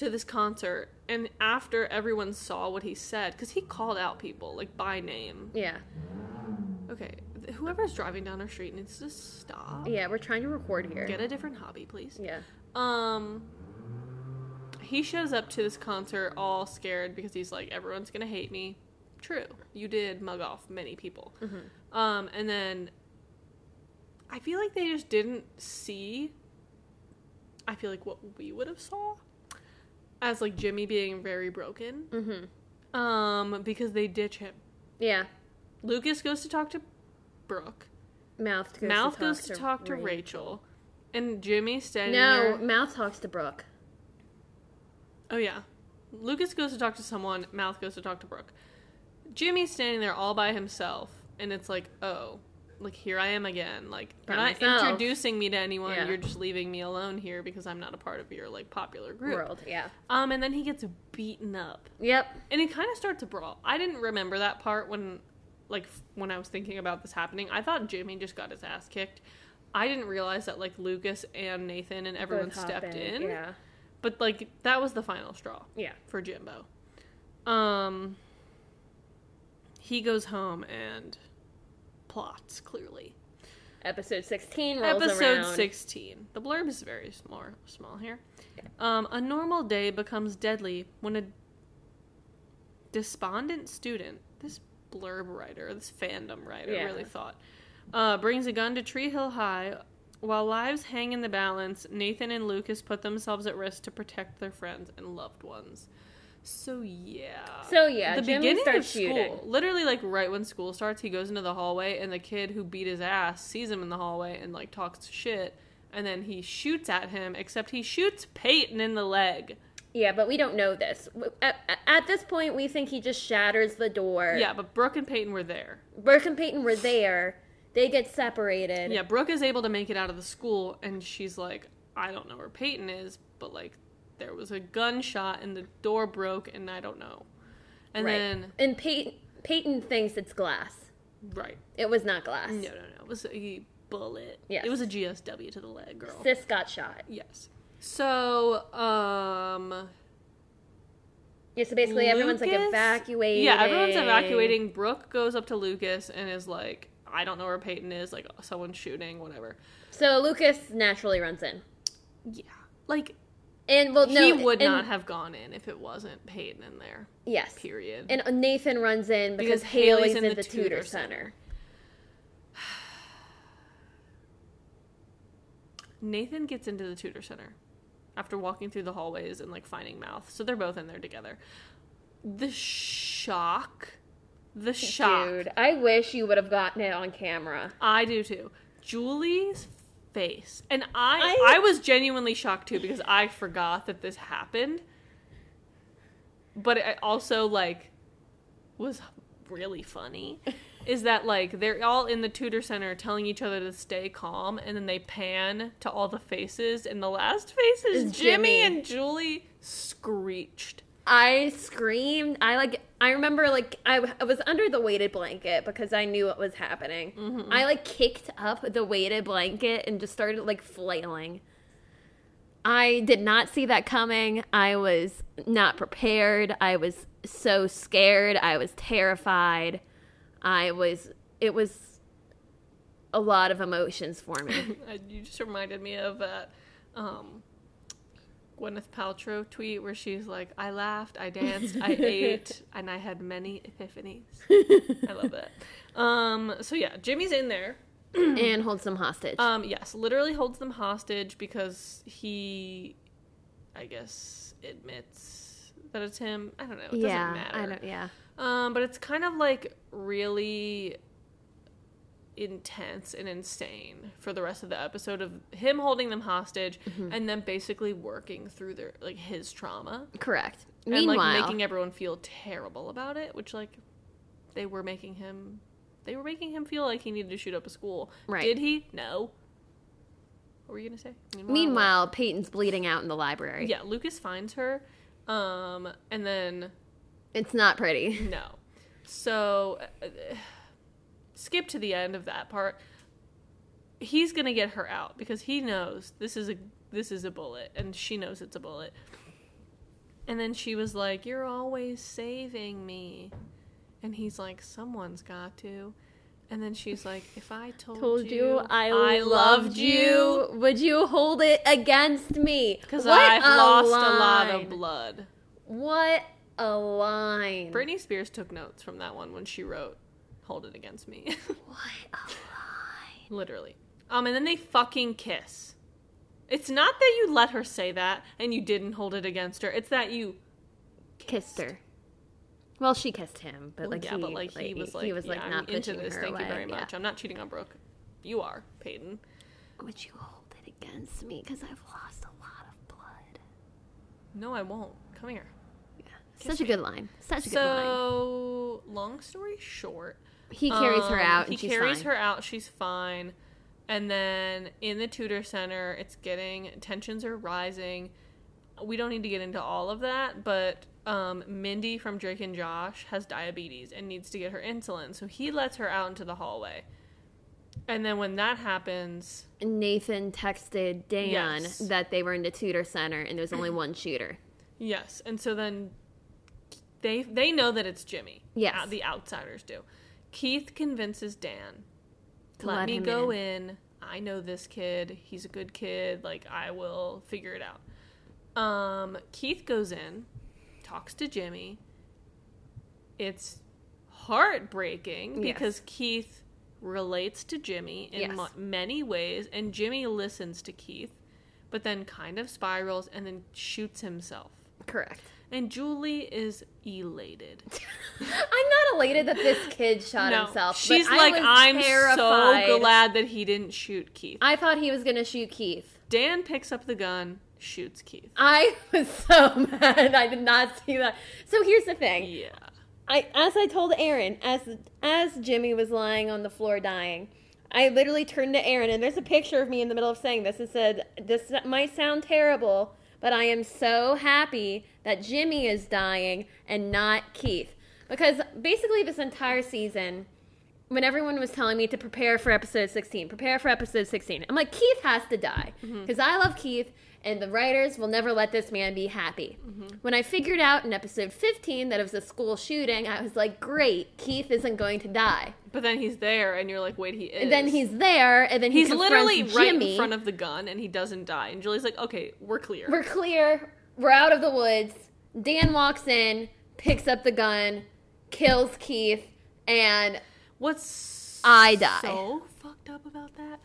to this concert, and after everyone saw what he said, because he called out people like by name. Yeah, Okay, th- whoever's driving down our street needs to stop. yeah. We're trying to record here. Get a different hobby, please. Yeah, Um, he shows up to this concert all scared because he's like, everyone's gonna hate me. True, you did mug off many people. Mm-hmm. Um, and then I feel like they just didn't see. I feel like what we would have saw as like Jimmy being very broken. mm-hmm. Um, because they ditch him. Yeah. Lucas goes to talk to Brooke. Mouth goes Mouth to goes talk to to talk to Rachel. Rachel. And Jimmy's standing No, there. Mouth talks to Brooke. Oh yeah. Lucas goes to talk to someone, Mouth goes to talk to Brooke. Jimmy's standing there all by himself, and it's like, oh, like here I am again. Like you're not myself. introducing me to anyone. Yeah. You're just leaving me alone here because I'm not a part of your like popular group. World. Yeah. Um, and then he gets beaten up, Yep. and it kind of starts a brawl. I didn't remember that part when, like, when I was thinking about this happening. I thought Jimmy just got his ass kicked. I didn't realize that like Lucas and Nathan and everyone Both stepped in. Yeah. But like that was the final straw Yeah. for Jimbo. Um he goes home and plots clearly. Episode sixteen rolls Episode around. 16. The blurb is very small small here. Um a normal day becomes deadly when a despondent student, this blurb writer, this fandom writer Yeah. really thought, uh, brings a gun to Tree Hill High. While lives hang in the balance, Nathan and Lucas put themselves at risk to protect their friends and loved ones. So yeah. So yeah, the Jimmy beginning of school, shooting. literally like right when school starts, he goes into the hallway and the kid who beat his ass sees him in the hallway and like talks shit, and then he shoots at him. Except he shoots Peyton in the leg. Yeah, but we don't know this. At, at this point, we think he just shatters the door. Yeah, but Brooke and Peyton were there. Brooke and Peyton were there. They get separated. Yeah, Brooke is able to make it out of the school, and she's like, I don't know where Peyton is, but like, there was a gunshot and the door broke, and I don't know. And right. then, and Peyton Peyton thinks it's glass. right. It was not glass. No, no, no. It was a bullet. Yes. It was a GSW to the leg, girl. Sis got shot. Yes. So, um, Yeah, so basically everyone's like evacuating. yeah, everyone's evacuating. Brooke goes up to Lucas and is like, I don't know where Peyton is. Like, someone's shooting, whatever. So Lucas naturally runs in. Yeah. Like, And well, no, he would and- not have gone in if it wasn't Peyton in there. Yes. Period. And Nathan runs in because, Because Haley's, Haley's in, the, tutor, center. Nathan gets into the tutor center after walking through the hallways and like finding mouth. So they're both in there together. The shock. The shock. Dude, I wish you would have gotten it on camera. I do too. Julie's face. And I I- I was genuinely shocked too because I forgot that this happened. But it also like was really funny is that like they're all in the tutor center telling each other to stay calm and then they pan to all the faces and the last face is Jimmy, Jimmy. and Julie screeched. I screamed. I like. I remember like I, I was under the weighted blanket because I knew what was happening. Mm-hmm. I like kicked up the weighted blanket and just started like flailing. I did not see that coming. I was not prepared. I was so scared. I was terrified. I was. It was a lot of emotions for me. Uh, you just reminded me of that um Gwyneth Paltrow tweet where she's like, "I laughed, I danced, I ate, and I had many epiphanies." I love that. Um, so yeah, Jimmy's in there. and holds them hostage. Um, yes, literally holds them hostage because he, I guess, admits that it's him. I don't know. It yeah, doesn't matter. I don't. Yeah, Um, but it's kind of like really intense and insane for the rest of the episode of him holding them hostage Mm-hmm. and then basically working through their like his trauma correct. and Meanwhile, like making everyone feel terrible about it, which like they were making him they were making him feel like he needed to shoot up a school. Right. Did he? No. What were you gonna say? meanwhile, Peyton's bleeding out in the library. yeah, Lucas finds her, um, and then it's not pretty. No. So, uh, skip to the end of that part. He's gonna get her out because he knows this is a this is a bullet, and she knows it's a bullet. And then she was like, "You're always saving me," and he's like, "Someone's got to." And then she's like, "If I told, Told you I, I loved you. Would you hold it against me? because I've lost a lot of blood." What a line. Britney Spears took notes from that one when she wrote "Hold It Against Me." What a lie. Literally. Um, and then they fucking kiss. It's not that you let her say that and you didn't hold it against her. It's that you Kissed her. Well, she kissed him, but Well, like yeah, he, but like he was like, he was like yeah, not I'm into this. her Thank away. you very yeah. much. I'm not cheating on Brooke. You are, Peyton. Would you hold it against me? Because I've lost a lot of blood. No, I won't. Come here. Yeah. Kiss Such a good line. Such a good line. So, long story short, He carries her um, out, and he carries fine. her out. She's fine. And then in the tutor center, it's getting tensions are rising. We don't need to get into all of that, but um, Mindy from Drake and Josh has diabetes and needs to get her insulin, so he lets her out into the hallway. And then when that happens, Nathan texted Dan Yes. that they were in the tutor center and there was only one shooter. yes, and so then they they know that it's Jimmy. Yes. Uh, the outsiders do. Keith convinces Dan To let, let me go in. I know this kid. He's a good kid. Like I will figure it out. Um, Keith goes in, talks to Jimmy. It's heartbreaking Yes. because Keith relates to Jimmy in Yes. mo- many ways, and Jimmy listens to Keith, but then kind of spirals and then shoots himself. Correct. And Julie is elated. I'm not elated that this kid shot No, himself. she's like, I'm terrified. so glad that he didn't shoot Keith. I thought he was gonna shoot Keith. Dan picks up the gun, shoots Keith. I was so mad. I did not see that. So here's the thing. Yeah. I as I told Erin, as as Jimmy was lying on the floor dying, I literally turned to Erin and there's a picture of me in the middle of saying this and said, This might sound terrible, but I am so happy that Jimmy is dying and not Keith. Because basically this entire season, when everyone was telling me to prepare for episode 16, prepare for episode 16, I'm like, Keith has to die. Mm-hmm. Because I love Keith, and the writers will never let this man be happy. Mm-hmm. When I figured out in episode 15 that it was a school shooting, I was like, great, Keith isn't going to die. But then he's there, and you're like, wait, he is. And then he's there, and then he he's literally right in front of the gun, and he doesn't die. And Julie's like, okay, we're clear. We're clear. We're out of the woods. Dan walks in, picks up the gun, kills Keith, and What's I die. so fucked up about that?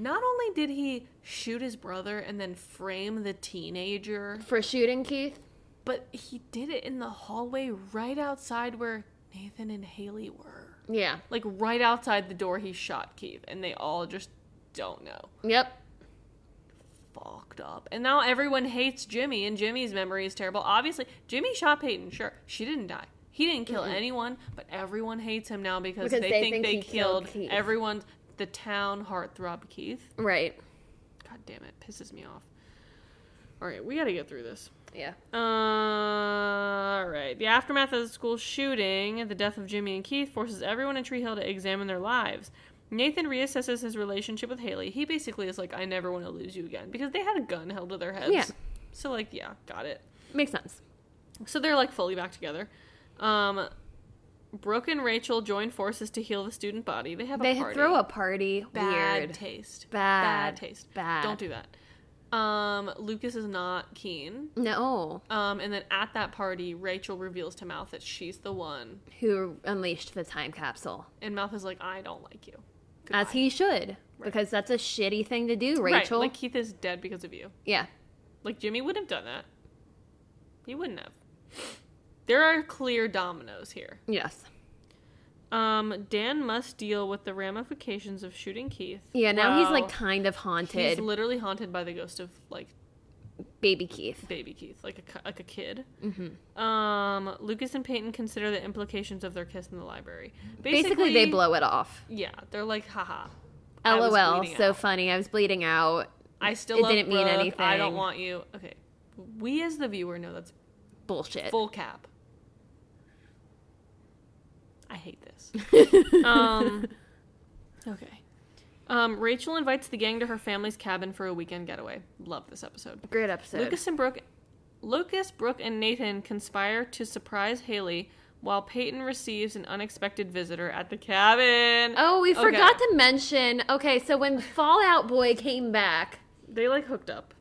Not only did he shoot his brother and then frame the teenager, for shooting Keith, but he did it in the hallway right outside where Nathan and Haley were. yeah, Like right outside the door, he shot Keith, and they all just don't know. yep, Fucked up. And now everyone hates Jimmy, and Jimmy's memory is terrible. Obviously, Jimmy shot Peyton, sure. She didn't die. He didn't kill anyone, but everyone hates him now because, Because they, they think, think they killed killed, everyone, the town heartthrob Keith. right, God damn it, pisses me off. All right, we got to get through this. yeah. Uh, all right. The aftermath of the school shooting, the death of Jimmy and Keith, forces everyone in Tree Hill to examine their lives. Nathan reassesses his relationship with Haley. He basically is like, I never want to lose you again because they had a gun held to their heads. Yeah. So, like, yeah, got it. Makes sense. So they're like fully back together. Um, Brooke and Rachel join forces to heal the student body. They have They a party. throw a party. bad Weird. taste. Bad. Bad taste. Bad. Don't do that. Um, Lucas is not keen. No. Um, and then at that party, Rachel reveals to Mouth that she's the one, Who unleashed the time capsule? and Mouth is like, "I don't like you." As he should, because that's a shitty thing to do, Right, Rachel. like Keith is dead because of you. yeah. Like Jimmy wouldn't have done that. He wouldn't have. There are clear dominoes here. Yes. Um, Dan must deal with the ramifications of shooting Keith. Yeah. Now he's like kind of haunted. he's literally haunted by the ghost of like baby Keith. baby Keith, like a like a kid. Mm-hmm. Um, Lucas and Peyton consider the implications of their kiss in the library. Basically, they blow it off. Yeah, they're like, haha. I was LOL. bleeding So out. funny. I was bleeding out. I still It love didn't mean Brooke. I don't want you. Okay, we as the viewer know that's Bullshit. full cap. I hate this. um, okay. Um, Rachel invites the gang to her family's cabin for a weekend getaway. Love this episode. Great episode. Lucas and Brooke, Lucas, Brooke, and Nathan conspire to surprise Haley while Peyton receives an unexpected visitor at the cabin. Oh, we Okay. forgot to mention. Okay, so when Fallout Boy came back, They like hooked up.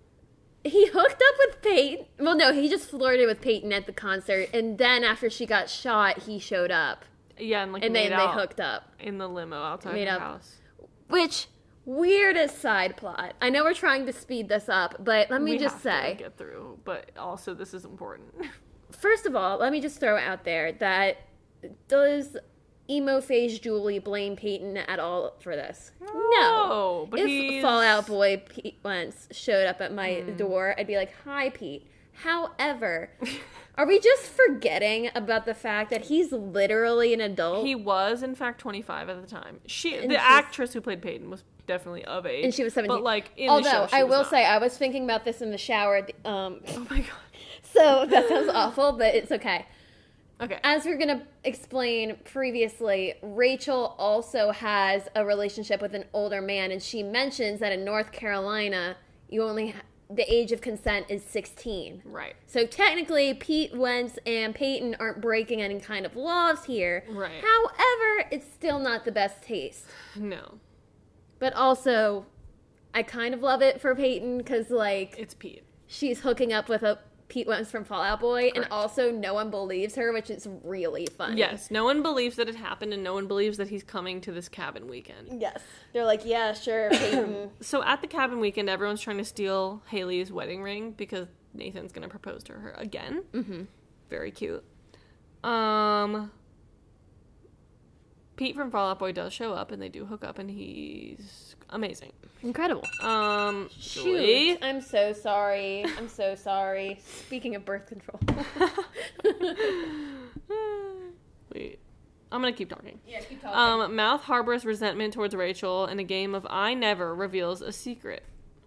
he hooked up with Peyton. Well, no, he just flirted with Peyton at the concert, and then after she got shot, he showed up, Yeah, and like and made then they hooked up. in the limo outside Made her up. house. Which weirdest side plot. I know we're trying to speed this up, but let me We just have say. to get through, but also this is important. First of all, let me just throw out there that does emo phase Julie blame Peyton at all for this? No, but if he's- Fallout Boy Pete Wentz showed up at my Hmm. door, I'd be like, "Hi, Pete." However, are we just forgetting about the fact that he's literally an adult He was, in fact, 25 at the time. She, And the actress who played Peyton, was definitely of age, and she was seventeen? But like, in although the show, I will not. say, I was thinking about this in the shower. at the- Um, oh my god. so that sounds awful, but it's okay. Okay. As we're going to explain previously, Rachel also has a relationship with an older man, and she mentions that in North Carolina, you only the age of consent is 16. right. So technically, Pete Wentz and Peyton aren't breaking any kind of laws here. Right. However, it's still not the best taste. No, But also, I kind of love it for Peyton because, like, it's Pete. she's hooking up with a Pete Wentz from Fallout Boy, and also no one believes her, which is really funny. Yes, no one believes that it happened, and no one believes that he's coming to this cabin weekend. Yes. They're like, yeah, sure, So at the cabin weekend, everyone's trying to steal Haley's wedding ring because Nathan's gonna propose to her again. Mm-hmm. Very cute. Um, Pete from Fallout Boy does show up, and they do hook up, and he's amazing. Incredible. Um, Shoot. I'm so sorry. I'm so sorry. Speaking of birth control. wait, I'm gonna keep talking. yeah, keep talking. Um, Mouth harbors resentment towards Rachel, and a game of I Never reveals a secret.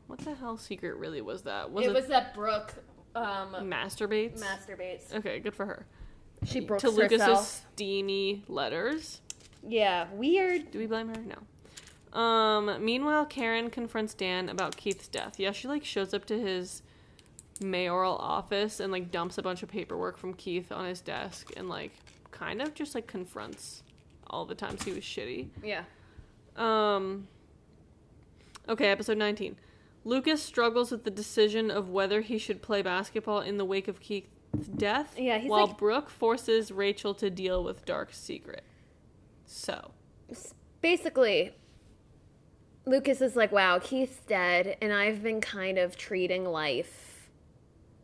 What the hell secret really was that? Was it it, was that Brooke um, masturbates? masturbates. okay, good for her. She brooks to Lucas's herself. steamy letters. Yeah, weird. Do we blame her? No. Um, meanwhile, Karen confronts Dan about Keith's death. Yeah, she like shows up to his mayoral office and like dumps a bunch of paperwork from Keith on his desk and like kind of just like confronts all the times he was shitty. Yeah. Um Okay, episode 19. Lucas struggles with the decision of whether he should play basketball in the wake of Keith's death. Yeah, he's while like- Brooke forces Rachel to deal with dark secret. So, Basically, Lucas is like, wow, Keith's dead, and I've been kind of treating life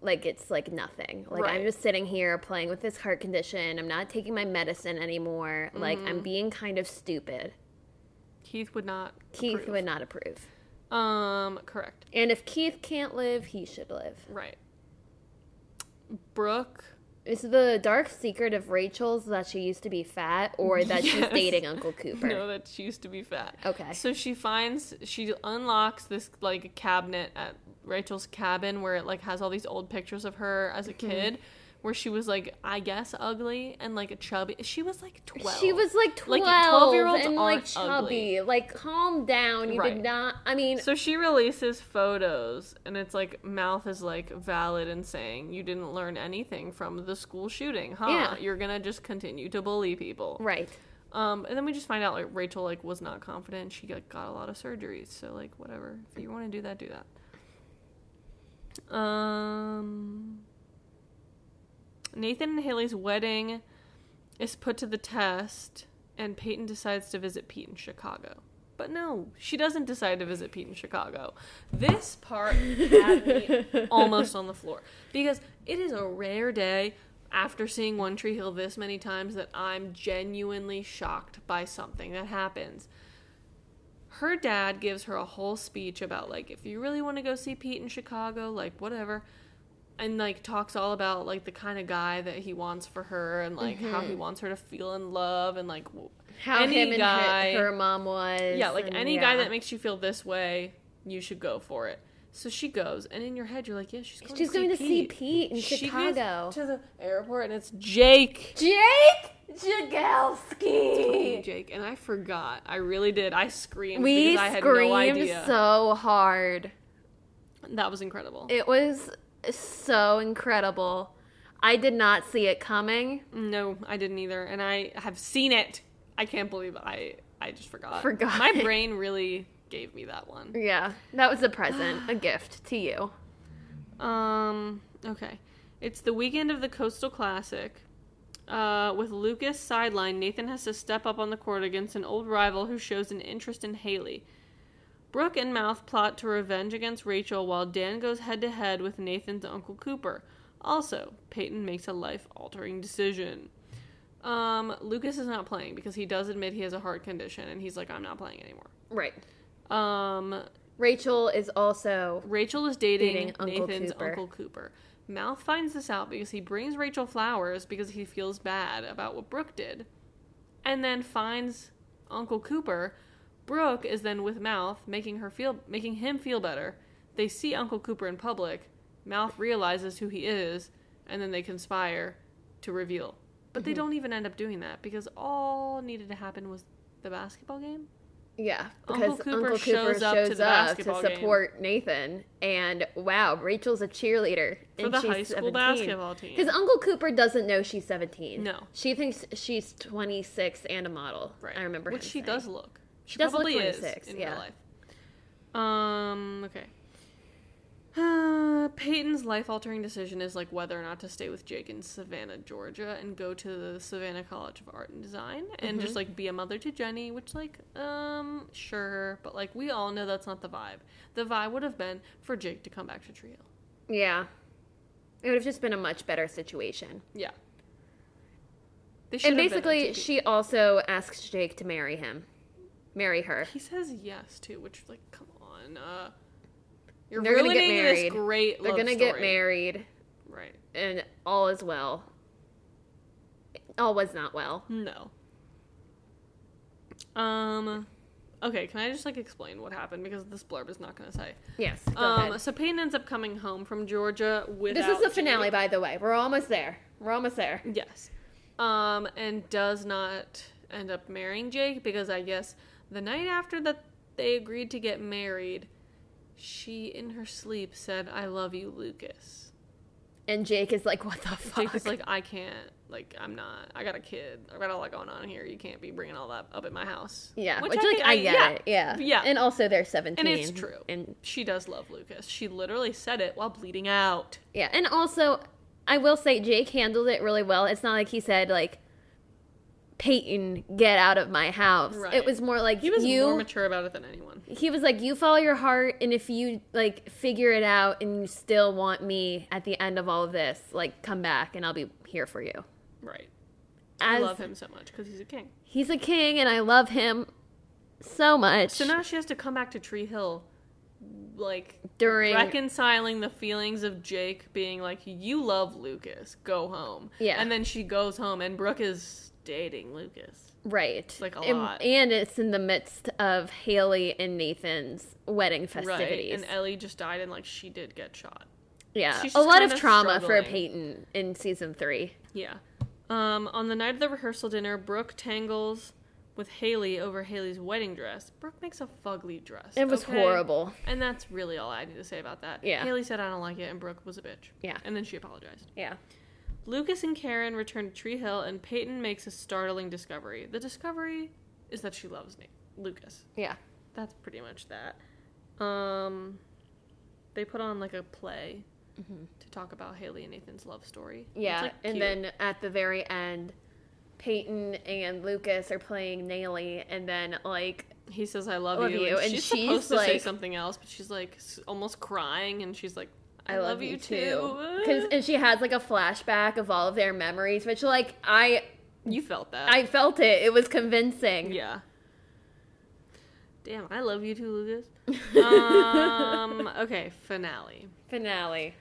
like it's like nothing. Like, I'm just sitting here playing with this heart condition. I'm not taking my medicine anymore. Like, I'm being kind of stupid. Keith would not Keith approve. would not approve. Um, correct. And if Keith can't live, he should live. Right. Brooke. Is the dark secret of Rachel's that she used to be fat or that she's dating Uncle Cooper? No, that she used to be fat. Okay. So she finds she unlocks this like cabinet at Rachel's cabin where it like has all these old pictures of her as a Mm-hmm. kid, where she was like I guess ugly and like a chubby. She was like twelve. She was like 12, Like, 12-year-olds and like chubby. ugly. Like, calm down. You Right. did not. I mean, So she releases photos, and it's like mouth is like valid and saying you didn't learn anything from the school shooting, huh? Yeah. You're gonna just continue to bully people. right. Um, and then we just find out like Rachel like was not confident. She like, got a lot of surgeries. So like whatever. If you want to do that, do that. Um, Nathan and Haley's wedding is put to the test, and Peyton decides to visit Pete in Chicago. But no, she doesn't decide to visit Pete in Chicago. This part had me almost on the floor because it is a rare day after seeing One Tree Hill this many times that I'm genuinely shocked by something that happens. Her dad gives her a whole speech about like if you really want to go see Pete in Chicago, like whatever, and like talks all about like the kind of guy that he wants for her and like how he mm-hmm. wants her to feel in love and like w- How Any guy- her, her mom was. yeah, like and any yeah. guy that makes you feel this way, you should go for it. So she goes, and in your head, you're like, yeah, she's going She's to see to see Pete. In She Chicago. to the airport, and it's Jake. Jake Jagielski. Jake, and I forgot. I really did. I screamed We because I had no screamed idea. so hard. that was incredible. It was so incredible. I did not see it coming. no, I didn't either, and I have seen it. I can't believe I. I just forgot. Forgot. My brain really gave me that one. Yeah, that was a present, a gift to you. Um. Okay. It's the weekend of the Coastal Classic. Uh, with Lucas sideline, Nathan has to step up on the court against an old rival who shows an interest in Haley. Brooke and Mouth plot to revenge against Rachel while Dan goes head to head with Nathan's Uncle Cooper. Also, Peyton makes a life altering decision. Um, Lucas is not playing because he does admit he has a heart condition and he's like, I'm not playing anymore. Right. Um, Rachel is also Rachel is dating, Dating Uncle Nathan's Cooper. Uncle Cooper. Mouth finds this out because he brings Rachel flowers because he feels bad about what Brooke did. And then finds Uncle Cooper. Brooke is then with Mouth, making her feel making him feel better. They see Uncle Cooper in public. Mouth realizes who he is, and then they conspire to reveal. But Mm-hmm. they don't even end up doing that because all needed to happen was the basketball game. yeah Uncle because Cooper Uncle shows Cooper up to shows the up to basketball game. support Nathan, and wow, Rachel's a cheerleader For and the she's high school 17. basketball team. Because Uncle Cooper doesn't know she's 17. No. She thinks she's 26 and a model. Right. I remember Which she saying. does look. She, does look probably is 26, in yeah. real life. Um. Okay. Uh, Peyton's life-altering decision is like whether or not to stay with Jake in Savannah, Georgia, and go to the Savannah College of Art and Design, and Mm-hmm. just like be a mother to Jenny. Which, like, um, sure, but like we all know that's not the vibe. The vibe would have been for Jake to come back to Trio. Yeah. It would have just been a much better situation. Yeah. And have been a basically, she also asks Jake to marry him. Marry her. He says yes too, which like, come on, uh, you're They're gonna get married. great. They're gonna get married, right? and all is well. All was not well. No. Um. Okay, can I just like explain what happened because this blurb is not gonna say. Yes. Um. ahead. So Peyton ends up coming home from Georgia with. This is the finale, by the way. We're almost there. We're almost there. Yes. Um, and does not end up marrying Jake because I guess the night after that they agreed to get married, she in her sleep said, "I love you, Lucas." And Jake is like, "What the fuck?" Jake is like, "I can't. Like, I'm not. I got a kid. I got a lot going on here. You can't be bringing all that up at my house." "Yeah," Which which, I like I, I- get yeah. it. Yeah. Yeah. And also they're seventeen. And it's true. And She does love Lucas. She literally said it while bleeding out. yeah, and also I will say Jake handled it really well. It's not like he said like. Peyton, get out of my house. Right. It was more like He was you. more mature about it than anyone. he was like, "You follow your heart, and if you like figure it out, and you still want me at the end of all of this, like come back, and I'll be here for you." Right. I love him so much because he's a king. he's a king, and I love him so much. So now she has to come back to Tree Hill, like during reconciling the feelings of Jake being like, "You love Lucas, go home." Yeah. and then she goes home, and Brooke is dating Lucas. right, like, a and, lot. and it's in the midst of Haley and Nathan's wedding Right, festivities. and Ellie just died, and like she did get shot. yeah, a lot of trauma for struggling. Peyton in season three. Yeah. Um, on the night of the rehearsal dinner, Brooke tangles with Haley over Haley's wedding dress. Brooke makes a fugly dress. It was okay? horrible. And that's really all I need to say about that. Yeah. Haley said I don't like it, and Brooke was a bitch. Yeah. And then she apologized. Yeah, Lucas and Karen return to Tree Hill, and Peyton makes a startling discovery. The discovery is that she loves Nate. Lucas. yeah. That's pretty much that. Um, they put on like a play to talk about Haley and Nathan's love story. Yeah, like, and then at the very end, Peyton and Lucas are playing Naley, and then like he says, "I love, Love you," you, and, she's, she's, supposed to say something else, but she's like almost crying, and she's like, "I, I love, you too." Cause, and she has like a flashback of all of their memories, which like I you felt that, I felt it. It was convincing. yeah. Damn, I love you too, Lucas. um, okay, finale. Finale.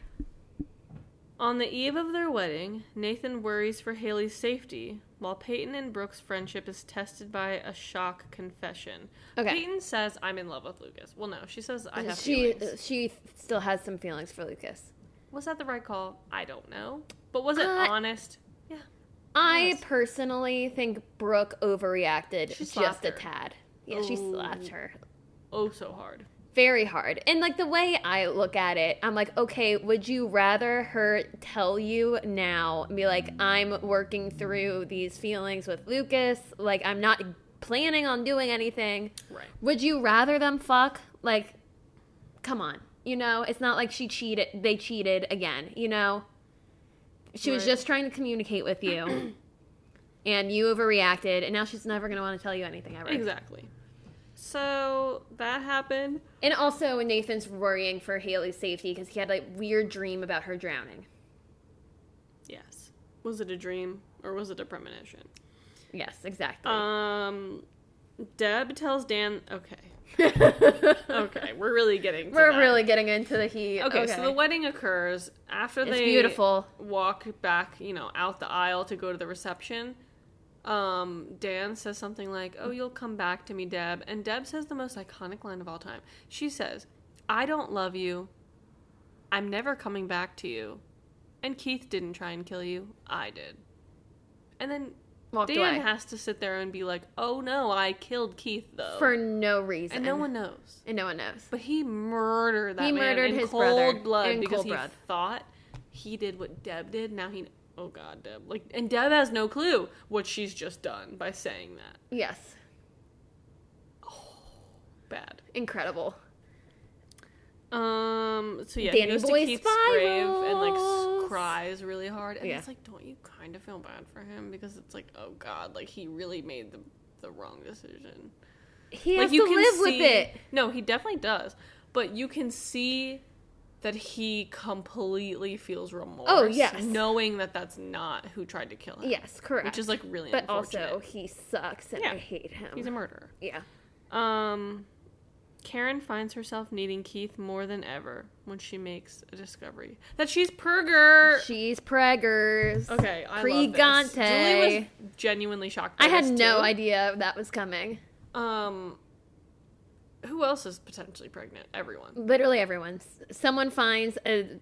On the eve of their wedding, Nathan worries for Haley's safety, while Peyton and Brooke's friendship is tested by a shock confession. Okay. Peyton says, "I'm in love with Lucas." Well, no, she says, "I have she feelings." she still has some feelings for Lucas. Was that the right call? I don't know, but was it Uh, honest? Yeah. I personally think Brooke overreacted She just slapped a tad. Yeah, she slapped her Oh, so hard. Very hard. And like the way I look at it, I'm like, okay, would you rather her tell you now and be like, I'm working through these feelings with Lucas, like I'm not planning on doing anything. Right. Would you rather them fuck? Like, come on. You know, it's not like she cheated, they cheated again, you know? She was just trying to communicate with you. and you overreacted, and now she's never going to want to tell you anything ever. Exactly. So that happened. And also, Nathan's worrying for Haley's safety because he had like weird dream about her drowning. Yes. Was it a dream or was it a premonition? Yes, exactly. Um, Deb tells Dan. Okay. Okay, we're really getting. To We're that. really getting into the heat. Okay, so the wedding occurs after It's they beautiful. walk back, you know, out the aisle to go to the reception. Um, Dan says something like, "Oh, you'll come back to me, Deb," and Deb says the most iconic line of all time. She says, "I don't love you. I'm never coming back to you." And Keith didn't try and kill you. I did. And then Walked Dan away has to sit there and be like, "Oh no, I killed Keith though," for no reason, and no one knows. and no one knows. But he murdered that He man murdered in his cold brother. blood In because cold he blood. thought he did what Deb did. Now he, oh god, Deb, like, and Deb has no clue what she's just done by saying that. Yes, Oh, Bad. incredible. Um. So yeah, Danny he goes boy to Keith's grave and like s- cries really hard, and Yeah. it's like, don't you kind of feel bad for him because it's like, oh god, like he really made the the wrong decision. He like has you to can live see, with it. No, he definitely does. But you can see that he completely feels remorse. Oh, yes. knowing that that's not who tried to kill him. Yes, correct. which is like really but also he sucks, and Yeah. I hate him. he's a murderer. yeah. Um, Karen finds herself needing Keith more than ever when she makes a discovery that she's purger. She's preggers. okay, I love Pre-Gante. this. Julie was genuinely shocked. By I had no too. idea that was coming. Um, who else is potentially pregnant? Everyone. Literally everyone. Someone finds a.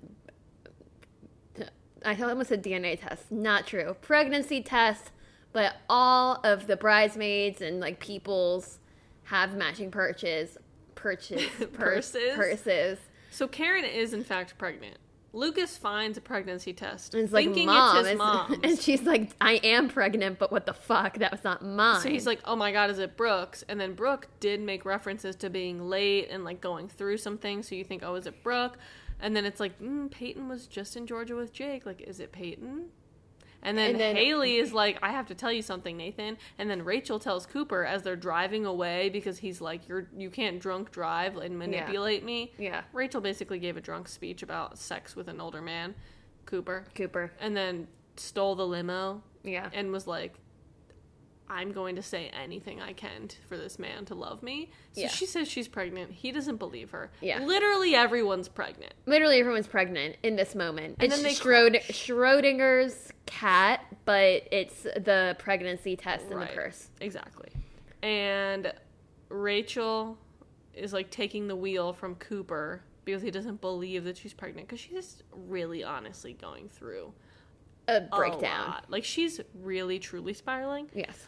I thought I almost said DNA test. Not true. Pregnancy test, but all of the bridesmaids and like peoples have matching purses. Purses. purse- Purses? Purses. So Karen is in fact pregnant. Lucas finds a pregnancy test, And it's like, thinking mom. it's his is- mom's. And she's like, I am pregnant, but what the fuck? That was not mine. so he's like, "Oh my god, is it Brooks?" And then Brooke did make references to being late and like going through some things. So you think, "Oh, is it Brooke?" And then it's like, mm, "Peyton was just in Georgia with Jake. Like, is it Peyton?" And then, And then- Haley is like, "I have to tell you something, Nathan." And then Rachel tells Cooper as they're driving away because he's like, "You're you can't drunk drive and manipulate me." yeah. Rachel basically gave a drunk speech about sex with an older man, Cooper, Cooper. and then stole the limo Yeah. and was like, I'm going to say anything I can t- for this man to love me. So Yeah. she says she's pregnant. He doesn't believe her. Yeah. Literally everyone's pregnant. Literally everyone's pregnant in this moment. And it's then they Schrod- Schrodinger's cat, but it's the pregnancy test in the purse. Exactly. And Rachel is like taking the wheel from Cooper because he doesn't believe that she's pregnant because she's really honestly going through A a breakdown. lot. Like she's really truly spiraling. Yes.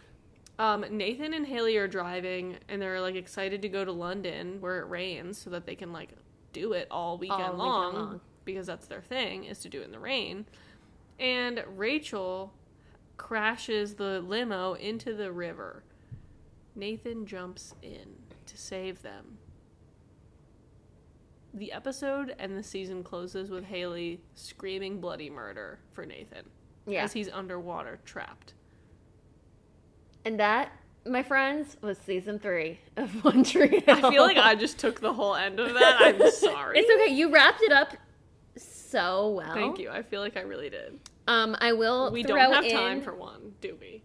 Um, Nathan and Haley are driving, and they're like excited to go to London where it rains, so that they can like do it all weekend, All weekend long, long. because that's their thing is to do it in the rain. And Rachel crashes the limo into the river. Nathan jumps in to save them. the episode and the season closes with Haley screaming bloody murder for Nathan Yeah. as he's underwater trapped. And that, my friends, was season three of One Tree. I feel like I just took the whole end of that. I'm sorry. It's okay. You wrapped it up so well. Thank you. I feel like I really did. Um, I will. We don't have time for one, do we?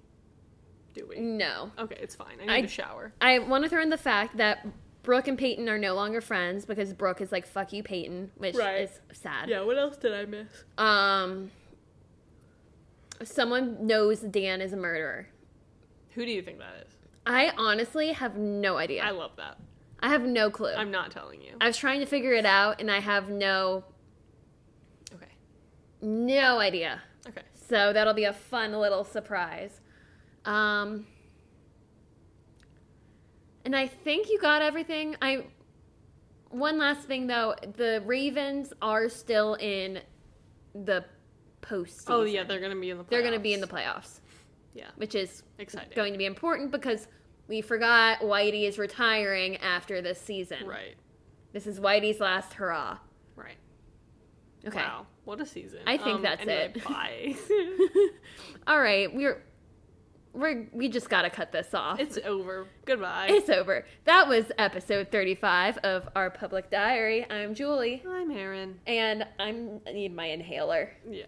Do we? No, Okay, it's fine. I need I- to shower. I want to throw in the fact that Brooke and Peyton are no longer friends because Brooke is like "fuck you, Peyton," which Right. is sad. Yeah, what else did I miss? Um, someone knows Dan is a murderer. Who do you think that is? I honestly have no idea. I love that. I have no clue. I'm not telling you. I was trying to figure it out, and I have no Okay. no idea. Okay. So that'll be a fun little surprise. Um, and I think you got everything. I one last thing though, the Ravens are still in the post. Oh yeah, they're gonna be in the. Playoffs. they're going to be in the playoffs, Yeah. which is Exciting. going to be important because we forgot Whitey is retiring after this season. Right. This is Whitey's last hurrah. Right. Okay. Wow. What a season. I think Um, that's anyway, it. Bye. All right, we're we're we just got to cut this off. it's over. Goodbye. It's over. That was episode 35 of our public diary. I'm Julie, I'm Erin. and I'm I need my inhaler. Yeah.